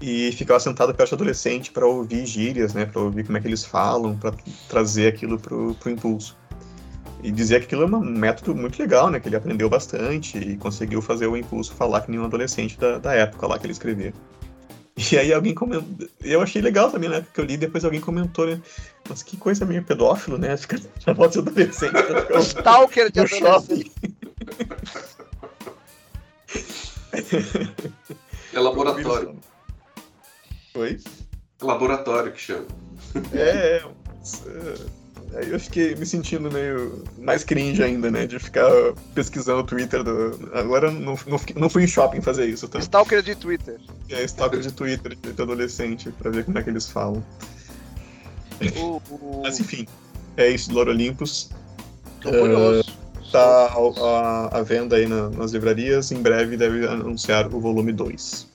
e ficava sentado perto de adolescente para ouvir gírias, né, para ouvir como é que eles falam, para trazer aquilo pro, pro impulso. E dizia que aquilo é um método muito legal, né, que ele aprendeu bastante e conseguiu fazer o impulso falar que nem um adolescente da, da época lá que ele escrevia. E aí alguém comentou, eu achei legal também, né, porque eu li depois alguém comentou, né, mas que coisa meio pedófilo, né, ficar na voz de adolescente. Stalker de adolescente. É laboratório. Oi? Laboratório que chama. É, é, aí eu fiquei me sentindo meio mais cringe ainda, né? De ficar pesquisando o Twitter. Do... Agora não, não, não fui em shopping fazer isso, tá? Stalker de Twitter. É, stalker de Twitter de adolescente, pra ver como é que eles falam. O, o... Mas enfim, é isso do Loro Olympus. Tô curioso. Tá à, à venda aí na- nas livrarias. Em breve deve anunciar o volume 2.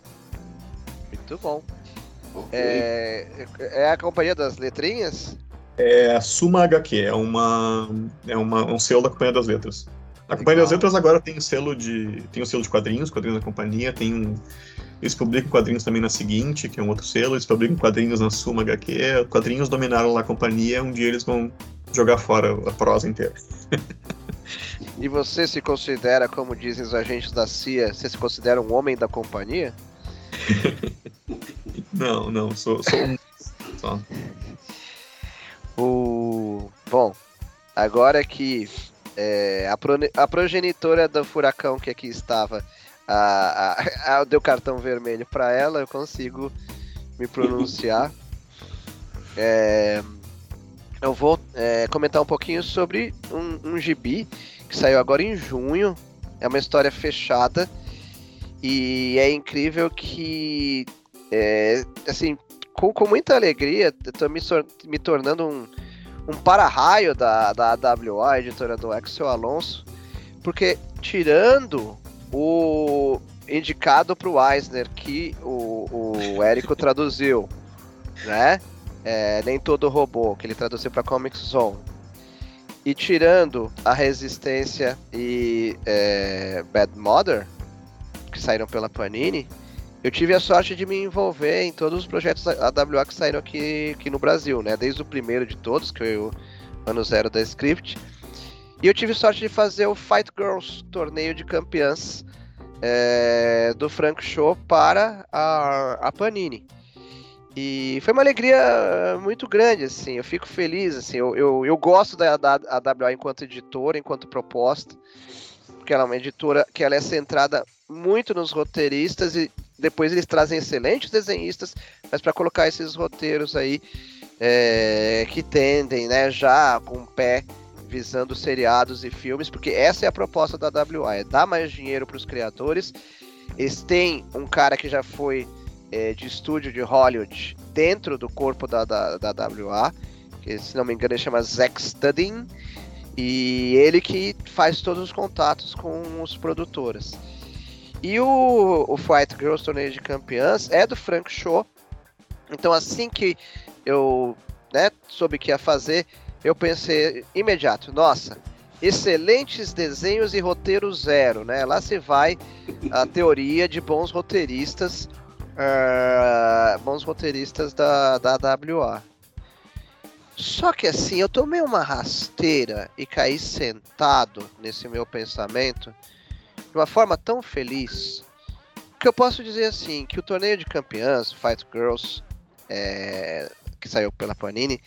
Muito bom. É, é a companhia das letrinhas? É a Suma HQ, é, uma, é uma, um selo da Companhia das Letras. A Companhia das Legal. Letras agora tem selo de. tem um selo de quadrinhos, quadrinhos da companhia, tem um. Eles publicam quadrinhos também na seguinte, que é um outro selo, eles publicam quadrinhos na Suma HQ, quadrinhos dominaram lá a companhia, um dia eles vão jogar fora a prosa inteira. E você se considera, como dizem os agentes da CIA, você se considera um homem da companhia? Não, não, sou, sou um. Só. O... Bom, agora que é, a, prone- a progenitora do furacão que aqui estava a, a, a- deu cartão vermelho para ela, eu consigo me pronunciar. É, eu vou é, comentar um pouquinho sobre um, um gibi que saiu agora em junho. É uma história fechada e é incrível que, é, assim, com, com muita alegria, tô me, me tornando um, um para-raio da, da AWA, editora do Axel Alonso, porque tirando o indicado para o Eisner que o, o Érico traduziu, né? É, nem todo robô, que ele traduziu para Comic Zone. E tirando a Resistência e é, Bad Mother, que saíram pela Panini, eu tive a sorte de me envolver em todos os projetos da AWA que saíram aqui, aqui no Brasil, né? Desde o primeiro de todos, que foi o ano zero da Script. E eu tive sorte de fazer o Fight Girls, torneio de campeãs é, do Frank Show para a, a Panini. E foi uma alegria muito grande, assim, eu fico feliz, assim, eu, eu, eu gosto da, da AWA enquanto editora, enquanto proposta, porque ela é uma editora que ela é centrada muito nos roteiristas e depois eles trazem excelentes desenhistas, mas para colocar esses roteiros aí é, que tendem, né, já com o pé visando seriados e filmes, porque essa é a proposta da WA, é dar mais dinheiro para os criadores. Eles têm um cara que já foi é, de estúdio de Hollywood dentro do corpo da, da, da WA, que se não me engano ele chama Zack Studin, e ele que faz todos os contatos com os produtoras. E o, o Fight Girls Torneio de Campeãs é do Frank Show. Então assim que eu né, soube que ia fazer, eu pensei imediato, nossa, excelentes desenhos e roteiro zero, né? Lá se vai a teoria de bons roteiristas, ah, bons roteiristas da, da WA. Só que assim, eu tomei uma rasteira e caí sentado nesse meu pensamento de uma forma tão feliz que eu posso dizer assim que o torneio de campeãs, Fight Girls, é, que saiu pela Panini,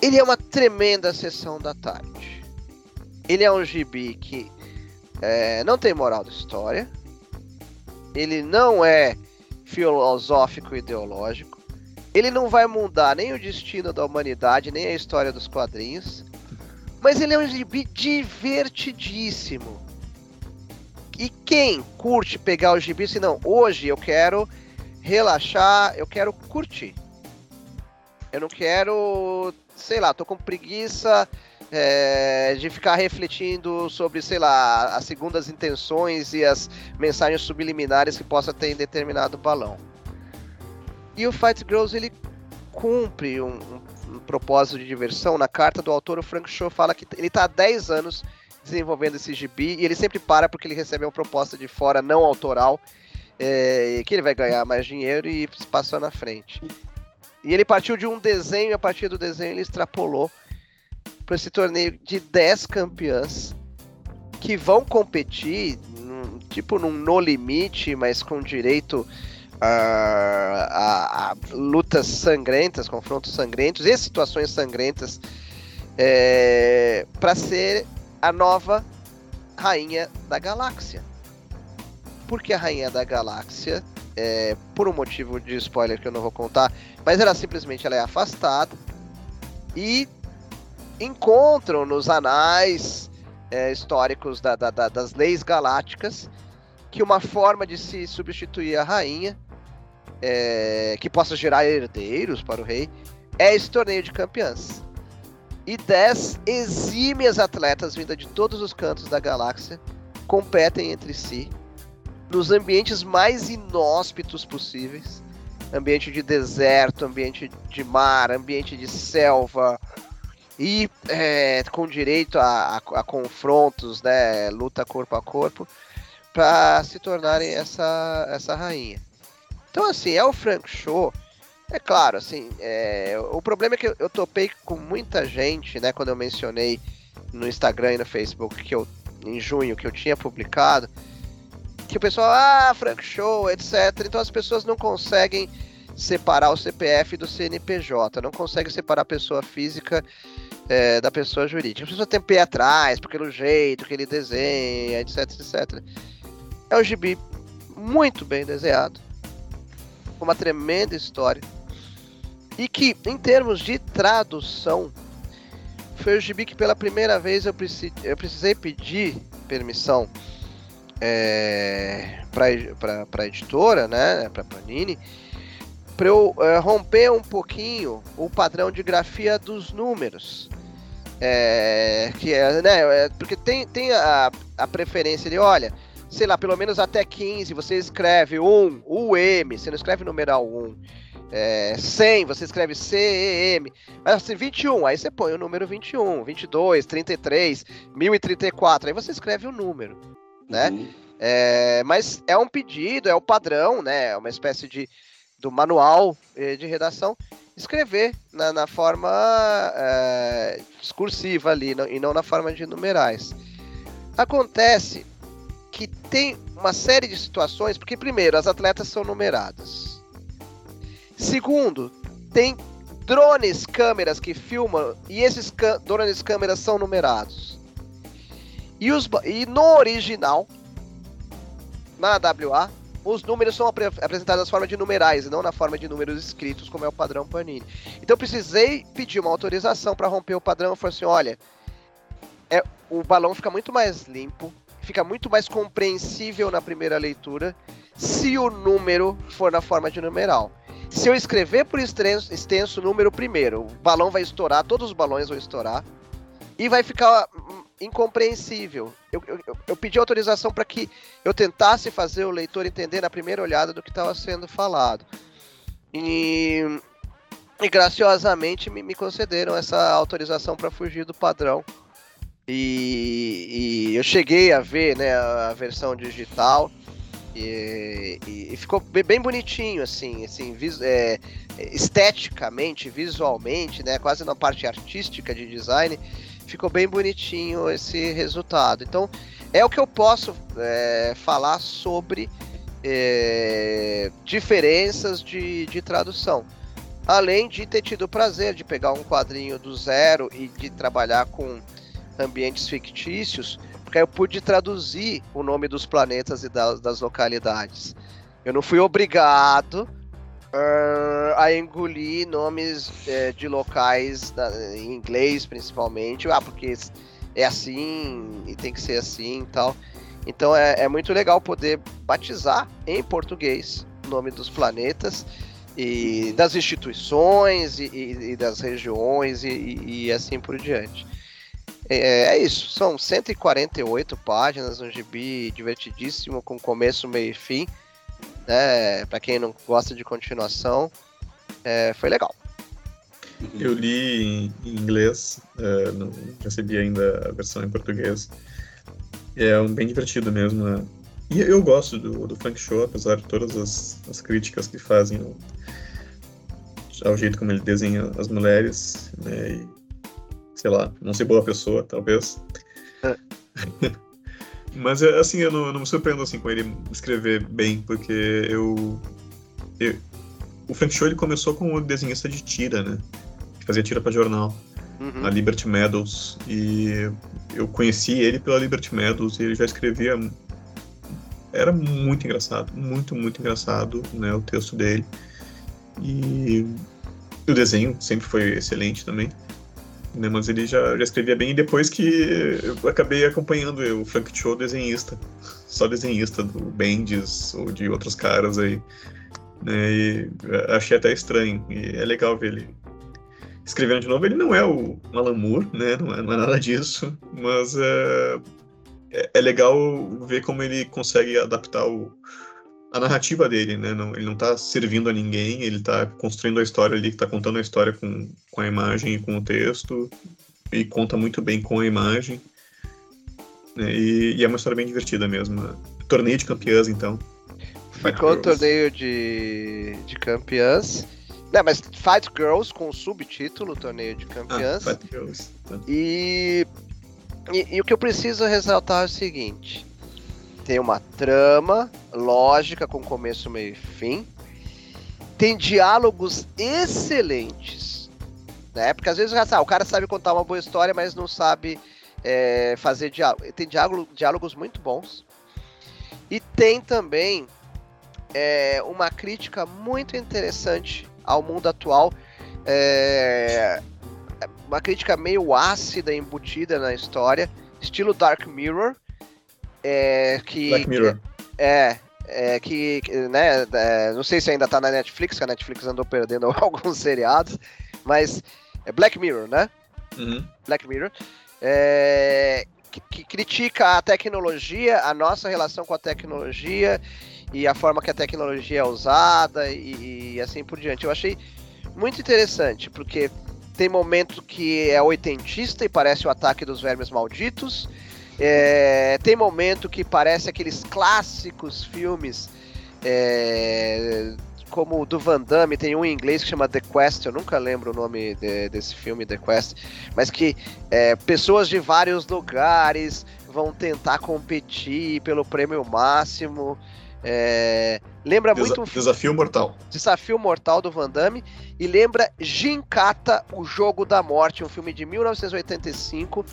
ele é uma tremenda sessão da tarde. Ele é um gibi que é, não tem moral da história, ele não é filosófico e ideológico, ele não vai mudar nem o destino da humanidade, nem a história dos quadrinhos, mas ele é um gibi divertidíssimo. E quem curte pegar o gibi, se não, hoje eu quero relaxar, eu quero curtir. Eu não quero, sei lá, tô com preguiça é, de ficar refletindo sobre, sei lá, as segundas intenções e as mensagens subliminares que possa ter em determinado balão. E o Fight Girls ele cumpre um, um, um propósito de diversão. Na carta do autor, o Frank Show fala que ele está há 10 anos desenvolvendo esse gibi e ele sempre para porque ele recebe uma proposta de fora não autoral é, que ele vai ganhar mais dinheiro e se passou na frente. E ele partiu de um desenho, a partir do desenho ele extrapolou para esse torneio de 10 campeãs que vão competir, num, tipo num no limite, mas com direito a, a, a, lutas sangrentas, confrontos sangrentos e situações sangrentas é, para ser a nova rainha da galáxia. Porque a rainha da galáxia, é, por um motivo de spoiler que eu não vou contar, mas ela simplesmente ela é afastada e encontram nos anais é, históricos da, da, da, das leis galácticas que uma forma de se substituir a rainha, é, que possa gerar herdeiros para o rei, é esse torneio de campeãs. E dez exímias atletas vindas de todos os cantos da galáxia competem entre si nos ambientes mais inóspitos possíveis ambiente de deserto, ambiente de mar, ambiente de selva, e é, com direito a, a, a, confrontos, né, luta corpo a corpo, para se tornarem essa, essa rainha. Então, assim, é o Frank Show. É claro, assim, é, o problema é que eu, topei com muita gente, né, quando eu mencionei no Instagram e no Facebook que eu, em junho, que eu tinha publicado, que o pessoal, ah, Frank Show, etc. Então as pessoas não conseguem separar o CPF do CNPJ, não conseguem separar a pessoa física é, da pessoa jurídica. A pessoa tem pé atrás, porque pelo jeito que ele desenha, etc, etc. É um gibi muito bem desenhado, com uma tremenda história, e que, em termos de tradução, foi o gibi que pela primeira vez eu, precis, eu precisei pedir permissão é, para a editora, né, para Panini, para eu é, romper um pouquinho o padrão de grafia dos números. É, que é, né, é, porque tem, tem a, a preferência de, olha, sei lá, pelo menos até 15 você escreve 1, UM, você não escreve numeral 1. É, 100, você escreve CEM. Mas assim, 21, aí você põe o número 21, 22, 33, 1034, aí você escreve o número, né? Uhum. É, mas é um pedido, é o padrão, né? É uma espécie de do manual eh, de redação escrever na, na forma é, discursiva ali e não na forma de numerais. Acontece que tem uma série de situações, porque primeiro, as atletas são numeradas. Segundo, tem drones, câmeras que filmam e esses drones, câmeras são numerados. E, os, e no original, na WA, os números são ap apresentados na forma de numerais não na forma de números escritos, como é o padrão Panini. Então eu precisei pedir uma autorização para romper o padrão. Eu falei assim: olha, é, o balão fica muito mais limpo, fica muito mais compreensível na primeira leitura se o número for na forma de numeral. Se eu escrever por extenso, extenso número primeiro, o balão vai estourar, todos os balões vão estourar e vai ficar incompreensível. Eu, eu, eu pedi autorização para que eu tentasse fazer o leitor entender na primeira olhada do que estava sendo falado. E, e graciosamente me, me, concederam essa autorização para fugir do padrão. E, e, eu cheguei a ver né, a versão digital e, e ficou bem bonitinho, assim, assim vis, é, esteticamente, visualmente, né, quase na parte artística de design ficou bem bonitinho esse resultado. Então, é o que eu posso é, falar sobre é, diferenças de, de tradução. Além de ter tido o prazer de pegar um quadrinho do zero e de trabalhar com ambientes fictícios, porque eu pude traduzir o nome dos planetas e das, das localidades. Eu não fui obrigado uh, a engolir nomes é, de locais da, em inglês, principalmente. Ah, porque é assim e tem que ser assim e tal. Então é, é muito legal poder batizar em português o nome dos planetas e das instituições e, e, e das regiões e, e, assim por diante. É, é, isso, são 148 páginas, um gibi divertidíssimo, com começo, meio e fim. Né? Para quem não gosta de continuação, é, foi legal. Eu li em inglês, uh, não recebi ainda a versão em português. É um bem divertido mesmo. Né? E eu gosto do, do Frank Show, apesar de todas as, as críticas que fazem ao, ao, jeito como ele desenha as mulheres, né? E, sei lá, não ser boa pessoa, talvez. É. Mas, assim, eu não, não, me surpreendo assim, com ele escrever bem, porque eu, eu... O Frank Show ele começou como desenhista de tira, né? fazia tira para jornal, uhum. na Liberty Medals. E eu conheci ele pela Liberty Medals e ele já escrevia. Era muito engraçado, muito, muito engraçado né, o texto dele. E o desenho sempre foi excelente também. Né, mas ele já, já escrevia bem e depois que eu acabei acompanhando o Frank Cho, desenhista, só desenhista do Bendis ou de outros caras aí. Né, e achei até estranho. E é legal ver ele escrevendo de novo. Ele não é o Alan Moore, né? Não é, não é nada disso, mas é, é, é, legal ver como ele consegue adaptar o, a narrativa dele, né? Não, ele não está servindo a ninguém, ele está construindo a história ali, está contando a história com, com a imagem e com o texto, e conta muito bem com a imagem. Né? E, e, é uma história bem divertida mesmo. Torneio de campeãs, então. Ficou o torneio de, de campeãs. Não, mas Fight Girls com o subtítulo Torneio de Campeãs. Ah, Fight Girls. Tá. E, e, e o que eu preciso ressaltar é o seguinte: tem uma trama lógica com começo, meio e fim. Tem diálogos excelentes. Né? Porque às vezes ah, o cara sabe contar uma boa história, mas não sabe é, fazer diálogo. Tem diálogo, diálogos muito bons. E tem também é, uma crítica muito interessante ao mundo atual. É, uma crítica meio ácida, embutida na história, estilo Dark Mirror. É, que, Black Mirror. É, é, que, né, é, não sei se ainda tá na Netflix, que a Netflix andou perdendo alguns seriados, mas é Black Mirror, né? Uhum. Black Mirror. É, que, que, critica a tecnologia, a nossa relação com a tecnologia e a forma que a tecnologia é usada e, e assim por diante. Eu achei muito interessante, porque tem momento que é oitentista e parece o ataque dos vermes malditos. É, tem momento que parece aqueles clássicos filmes é, como o do Van Damme, tem um em inglês que chama The Quest, eu nunca lembro o nome de, desse filme, The Quest, mas que é, pessoas de vários lugares vão tentar competir pelo prêmio máximo. É, lembra Desa muito. Desafio Mortal. Desafio Mortal do Van Damme. E lembra Gincata, O Jogo da Morte, um filme de 1985,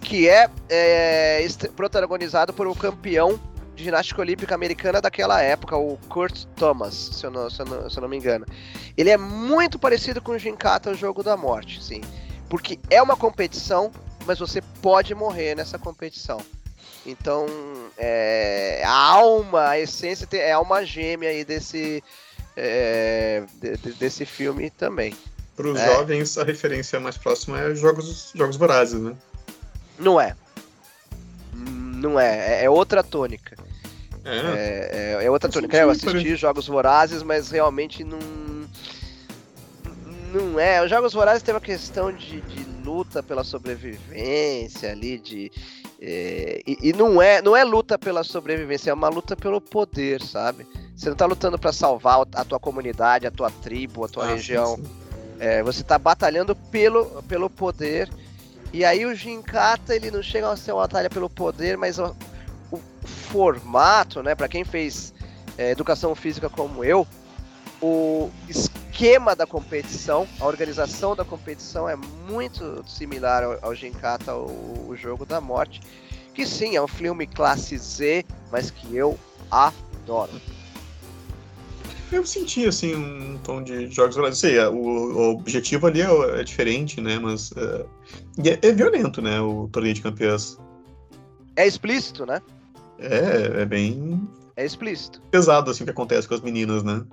que é, é protagonizado por um campeão de ginástica olímpica americana daquela época, o Kurt Thomas, se eu não, se eu não, se eu não me engano. Ele é muito parecido com o Gincata, O Jogo da Morte, sim. Porque é uma competição, mas você pode morrer nessa competição. Então, é, a alma, a essência é a alma gêmea aí desse, é, de, desse filme também. Para os é. jovens, a referência mais próxima é Jogos, jogos Vorazes, né? Não é. Não é. É, é outra tônica. É, é, é outra tônica. Eu assisti Jogos Vorazes, mas realmente não. Não é. Os Jogos Vorazes tem uma questão de, de luta pela sobrevivência ali, de é, e, e, não é não é luta pela sobrevivência, é uma luta pelo poder, sabe? Você não tá lutando para salvar a tua comunidade, a tua tribo, a tua ah, região. É, você tá batalhando pelo, pelo poder. E aí o Jinkata, ele não chega a ser uma batalha pelo poder, mas o, o formato, né, para quem fez é, educação física como eu, o esquema da competição, a organização da competição é muito similar ao, ao Gincata, o, o Jogo da Morte, que sim, é um filme classe Z, mas que eu adoro. Eu senti, assim, um tom de jogos. Sei, o, o, objetivo ali é, é, diferente, né? Mas é, é, é, violento, né? O torneio de campeãs. É explícito, né? É, é bem... É explícito. Pesado, assim, o que acontece com as meninas, né?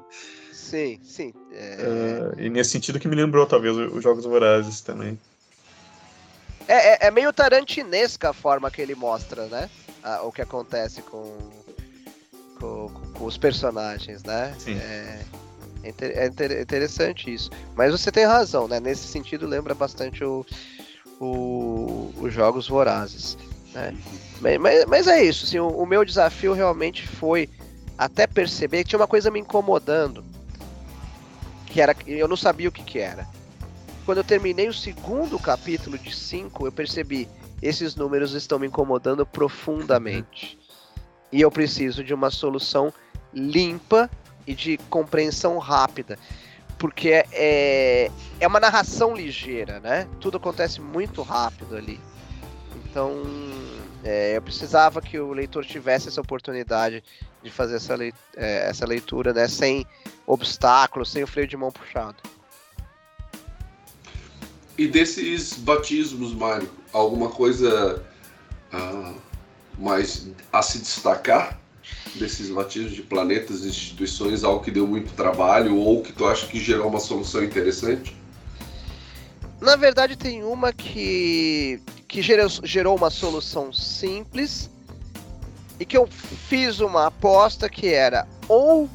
Sim, sim. É... Uh, e nesse sentido que me lembrou, talvez, os Jogos Vorazes também. É, é, é, meio tarantinesca a forma que ele mostra, né? o que acontece com, com, com, os personagens, né? Sim. É, é, é, inter, interessante isso. Mas você tem razão, né? Nesse sentido, lembra bastante o, o, os Jogos Vorazes. Né? Mas, mas, mas, é isso, assim, o, o meu desafio realmente foi até perceber que tinha uma coisa me incomodando. Que era. Eu não sabia o que, que era. Quando eu terminei o segundo capítulo de 5, eu percebi. Esses números estão me incomodando profundamente. E eu preciso de uma solução limpa e de compreensão rápida. Porque é, é, é uma narração ligeira, né? Tudo acontece muito rápido ali. Então, é, eu precisava que o leitor tivesse essa oportunidade de fazer essa, leitura, é, essa leitura né, sem obstáculos, sem o freio de mão puxado. E desses batismos, Mário, alguma coisa uh, mais a se destacar desses batismos de planetas e instituições, algo que deu muito trabalho ou que tu acha que gerou uma solução interessante? Na verdade, tem uma que, que gerou, gerou uma solução simples e que eu fiz uma aposta que era ou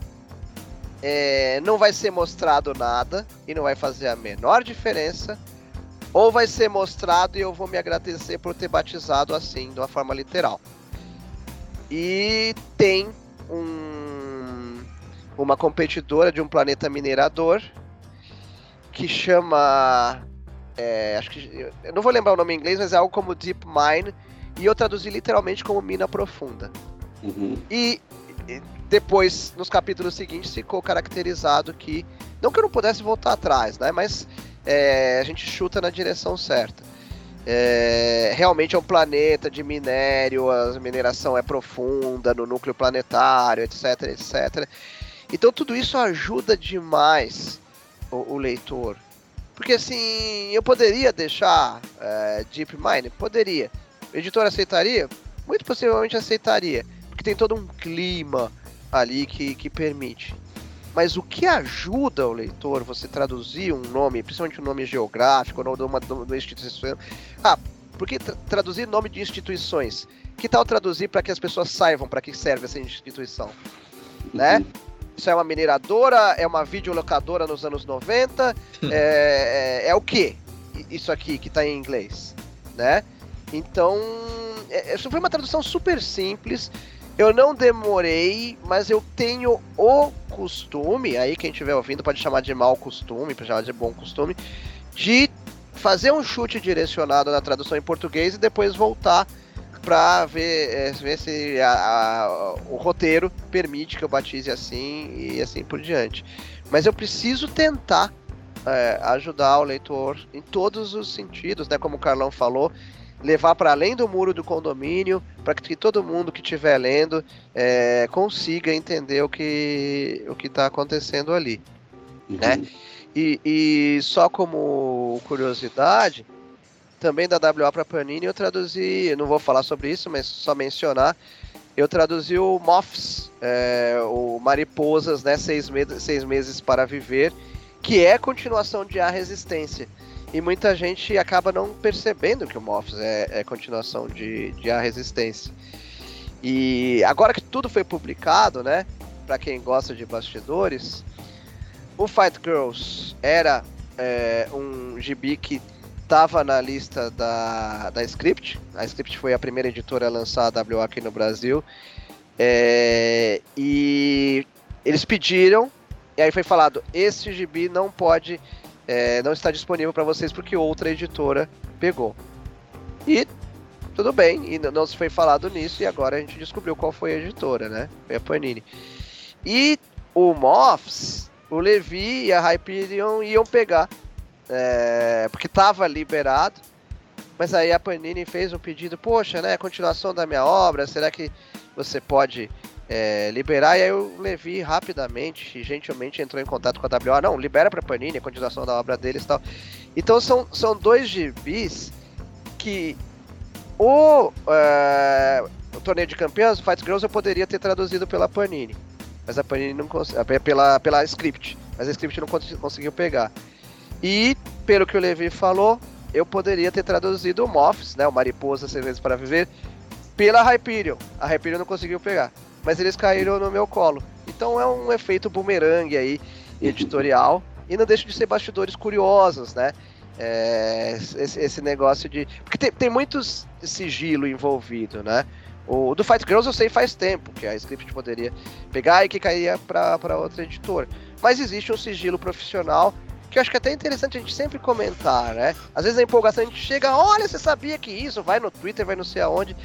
é, não vai ser mostrado nada e não vai fazer a menor diferença, ou vai ser mostrado e eu vou me agradecer por ter batizado assim, de uma forma literal. E tem um, uma competidora de um planeta minerador que chama. É, acho que. Eu não vou lembrar o nome em inglês, mas é algo como Deep Mine. E eu traduzi literalmente como Mina Profunda. Uhum. E, e depois, nos capítulos seguintes, ficou caracterizado que. Não que eu não pudesse voltar atrás, né? Mas é, a gente chuta na direção certa. É, realmente é um planeta de minério, a mineração é profunda no núcleo planetário, etc, etc. Então tudo isso ajuda demais o, o leitor. Porque assim, eu poderia deixar é, Deep Mind? Poderia. O editor aceitaria? Muito possivelmente aceitaria. Porque tem todo um clima ali que, que permite. Mas o que ajuda o leitor você traduzir um nome, principalmente um nome geográfico, ou de uma, de uma instituição. Ah, porque tra traduzir nome de instituições? Que tal traduzir para que as pessoas saibam para que serve essa instituição? Né? Uhum. Isso é uma mineradora, é uma videolocadora nos anos 90, é, é, é, o que? Isso aqui que está em inglês, né? Então, é, isso foi uma tradução super simples. Eu não demorei, mas eu tenho o costume, aí quem estiver ouvindo pode chamar de mau costume, pode chamar de bom costume, de fazer um chute direcionado na tradução em português e depois voltar para ver, é, ver se a, a, o roteiro permite que eu batize assim e assim por diante. Mas eu preciso tentar é, ajudar o leitor em todos os sentidos, né? Como o Carlão falou, levar para além do muro do condomínio, para que todo mundo que estiver lendo é, consiga entender o que o está acontecendo ali, uhum. né? E, e, só como curiosidade, também da WA para Panini eu traduzi, não vou falar sobre isso, mas só mencionar, eu traduzi o Moths, é, o Mariposas, né, seis, me seis meses para viver, que é continuação de A Resistência. E muita gente acaba não percebendo que o Morphs é, é continuação de, de A Resistência. E agora que tudo foi publicado, né? Para quem gosta de bastidores, o Fight Girls era é, um gibi que estava na lista da, da Script. A Script foi a primeira editora a lançar a WA aqui no Brasil. É, e eles pediram, e aí foi falado: esse gibi não pode é, não está disponível para vocês porque outra editora pegou. E tudo bem, e não se foi falado nisso, e agora a gente descobriu qual foi a editora, né? Foi a Panini. E o Moths, o Levi e a Hyperion iam pegar, é, porque estava liberado, mas aí a Panini fez um pedido, poxa, né, continuação da minha obra, será que você pode é, liberar, e aí o Levi rapidamente, gentilmente entrou em contato com a WA, não, libera pra Panini, a continuação da obra deles e tal. Então são, são dois gibis que o, é, o torneio de campeões, o Fight Girls, eu poderia ter traduzido pela Panini, mas a Panini não conseguiu, é, pela, pela script, mas a script não cons conseguiu pegar. E, pelo que o Levi falou, eu poderia ter traduzido o Moths, né, o Mariposa Seis Vezes para Viver, pela Hyperion. A Hyperion não conseguiu pegar, mas eles caíram no meu colo. Então é um efeito bumerangue aí, editorial, e não deixa de ser bastidores curiosos, né? É, esse, esse, negócio de. Porque tem, tem muitos sigilo envolvido, né? O do Fight Girls eu sei faz tempo que a script poderia pegar e que caía para outra editora. Mas existe um sigilo profissional que eu acho que é até interessante a gente sempre comentar, né? Às vezes a empolgação a gente chega, olha, você sabia que isso, vai no Twitter, vai não sei aonde.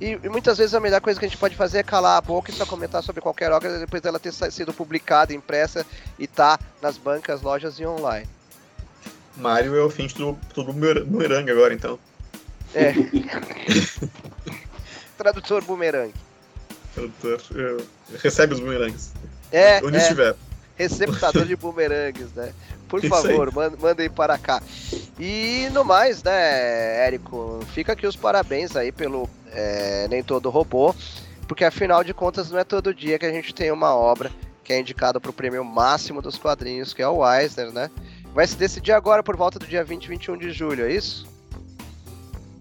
E, e, muitas vezes a melhor coisa que a gente pode fazer é calar a boca e só comentar sobre qualquer obra depois dela ter sido publicada, impressa e tá nas bancas, lojas e online. Mario é o fim do, do bumerangue agora, então. É. Tradutor bumerangue. Tradutor. Uh, recebe os bumerangues. É. Onde é. estiver. Receptador de bumerangues, né? Por favor, mandem para cá. E no mais, né, Érico, fica aqui os parabéns aí pelo é, Nem Todo Robô, porque afinal de contas não é todo dia que a gente tem uma obra que é indicada para o prêmio máximo dos quadrinhos, que é o Eisner, né? Vai se decidir agora por volta do dia 20 e 21 de julho, é isso?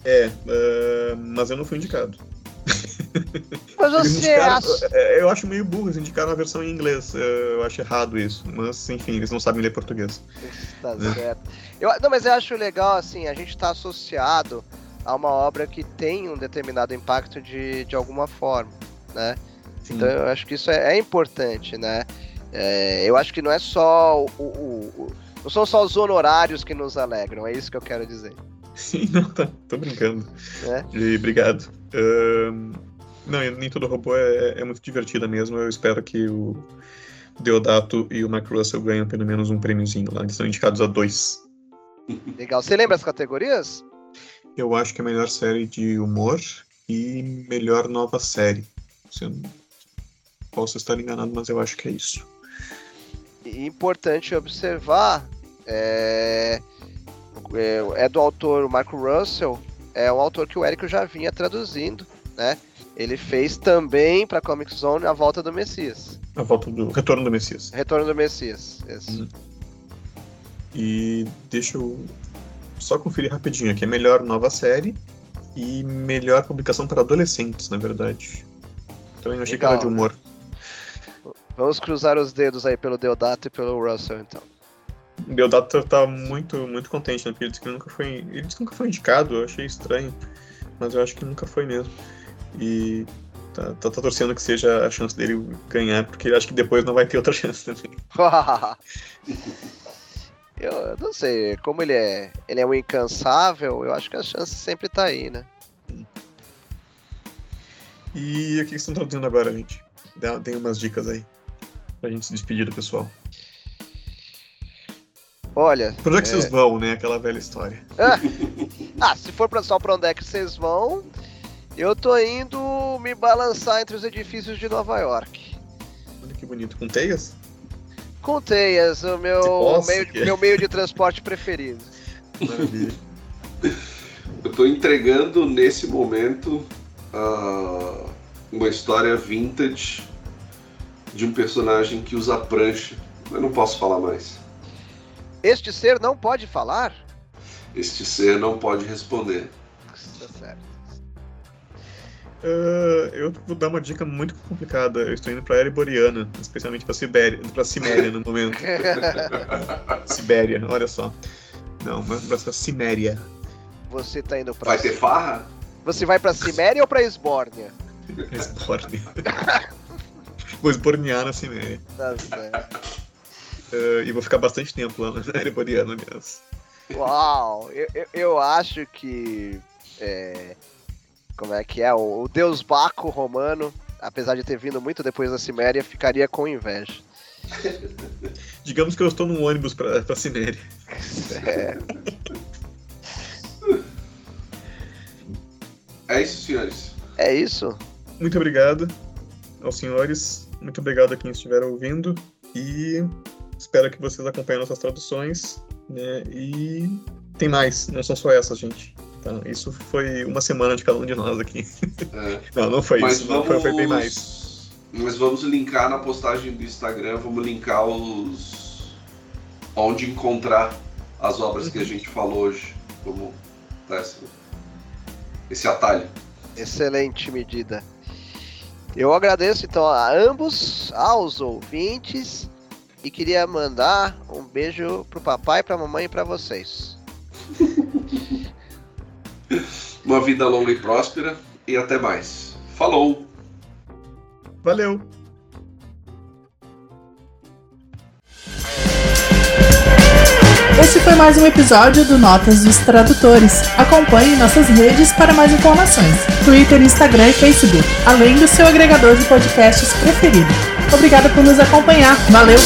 É, uh, mas eu não fui indicado. Mas você acha... É, eu acho meio burro eles indicaram a versão em inglês. Eu acho errado isso. Mas, enfim, eles não sabem ler português. Tá certo. Eu, não, mas eu acho legal, assim, a gente está associado a uma obra que tem um determinado impacto de, de alguma forma, né? Sim. Então eu acho que isso é, é importante, né? É, eu acho que não é só o, o, o, não são só os honorários que nos alegram, é isso que eu quero dizer. Sim, não, tá, tô brincando. É? E obrigado. Não, nem todo robô é, é, muito divertida mesmo. Eu espero que o Deodato e o Mark Russell ganhem pelo menos um prêmiozinho lá. Eles são indicados a dois. Legal. Você lembra as categorias? Eu acho que é melhor série de humor e melhor nova série. Eu posso estar enganado, mas eu acho que é isso. Importante observar é, é, é do autor Mark Russell, é um autor que o Érico já vinha traduzindo, né? Ele fez também para Comic Zone a volta do Messias. A volta do Retorno do Messias. Retorno do Messias, isso. Hum. E deixa eu só conferir rapidinho aqui. É melhor nova série e melhor publicação para adolescentes, na verdade. Eu achei Legal, que era de humor. Vamos cruzar os dedos aí pelo Deodato e pelo Russell, então. O Deodato tá muito, muito contente, né? Porque ele disse que nunca foi. Ele disse que nunca foi indicado, eu achei estranho. Mas eu acho que nunca foi mesmo. E tá, tá, tá, torcendo que seja a chance dele ganhar, porque acho que depois não vai ter outra chance também. eu não sei, como ele é, ele é um incansável, eu acho que a chance sempre tá aí, né? E o que vocês estão traduzindo agora, gente? Dá, tem umas dicas aí pra gente se despedir do pessoal. Olha. Pra onde é que é... vocês vão, né? Aquela velha história. Ah, ah se for pra só pra onde é que vocês vão, eu tô indo me balançar entre os edifícios de Nova York. Olha que bonito. Com teias? Com teias, o meu, meio, meu meio de transporte preferido. Eu tô entregando nesse momento uh, uma história vintage de um personagem que usa prancha. Eu não posso falar mais. Este ser não pode falar? Este ser não pode responder. Tá certo. Uh, eu vou dar uma dica muito complicada. Eu estou indo para a Boreana, especialmente para Sibéria, para Siméria no momento. Sibéria, olha só. Não, mas para Siméria. Você está indo para Vai ter farra? Você vai para Siméria ou para Esbórnia? Esbórnia. vou esbornear na Siméria. Tá certo. Uh, e vou ficar bastante tempo lá na Era Boreana, aliás. Uau! Eu, eu, eu acho que é, como é que é? O, o deus Baco romano, apesar de ter vindo muito depois da Ciméria, ficaria com inveja. Digamos que eu estou num ônibus pra, pra Ciméria. É. é isso, senhores. É isso. Muito obrigado aos senhores. Muito obrigado a quem estiver ouvindo. E espero que vocês acompanhem nossas traduções. Né? E tem mais, não são só essas, gente. Tá? Isso foi uma semana de cada um de nós aqui. É. Não, não foi Mas isso. Vamos... Foi, foi bem mais. Mas vamos linkar na postagem do Instagram, vamos linkar os. onde encontrar as obras que a uhum. gente falou hoje. Vamos dar esse, esse atalho. Excelente medida. Eu agradeço então a ambos, aos ouvintes, e queria mandar um beijo pro papai, pra mamãe e pra vocês. Uma vida longa e próspera e até mais. Falou! Valeu! Esse foi mais um episódio do Notas dos Tradutores. Acompanhe nossas redes para mais informações: Twitter, Instagram e Facebook, além do seu agregador de podcasts preferido. Obrigada por nos acompanhar. Valeu!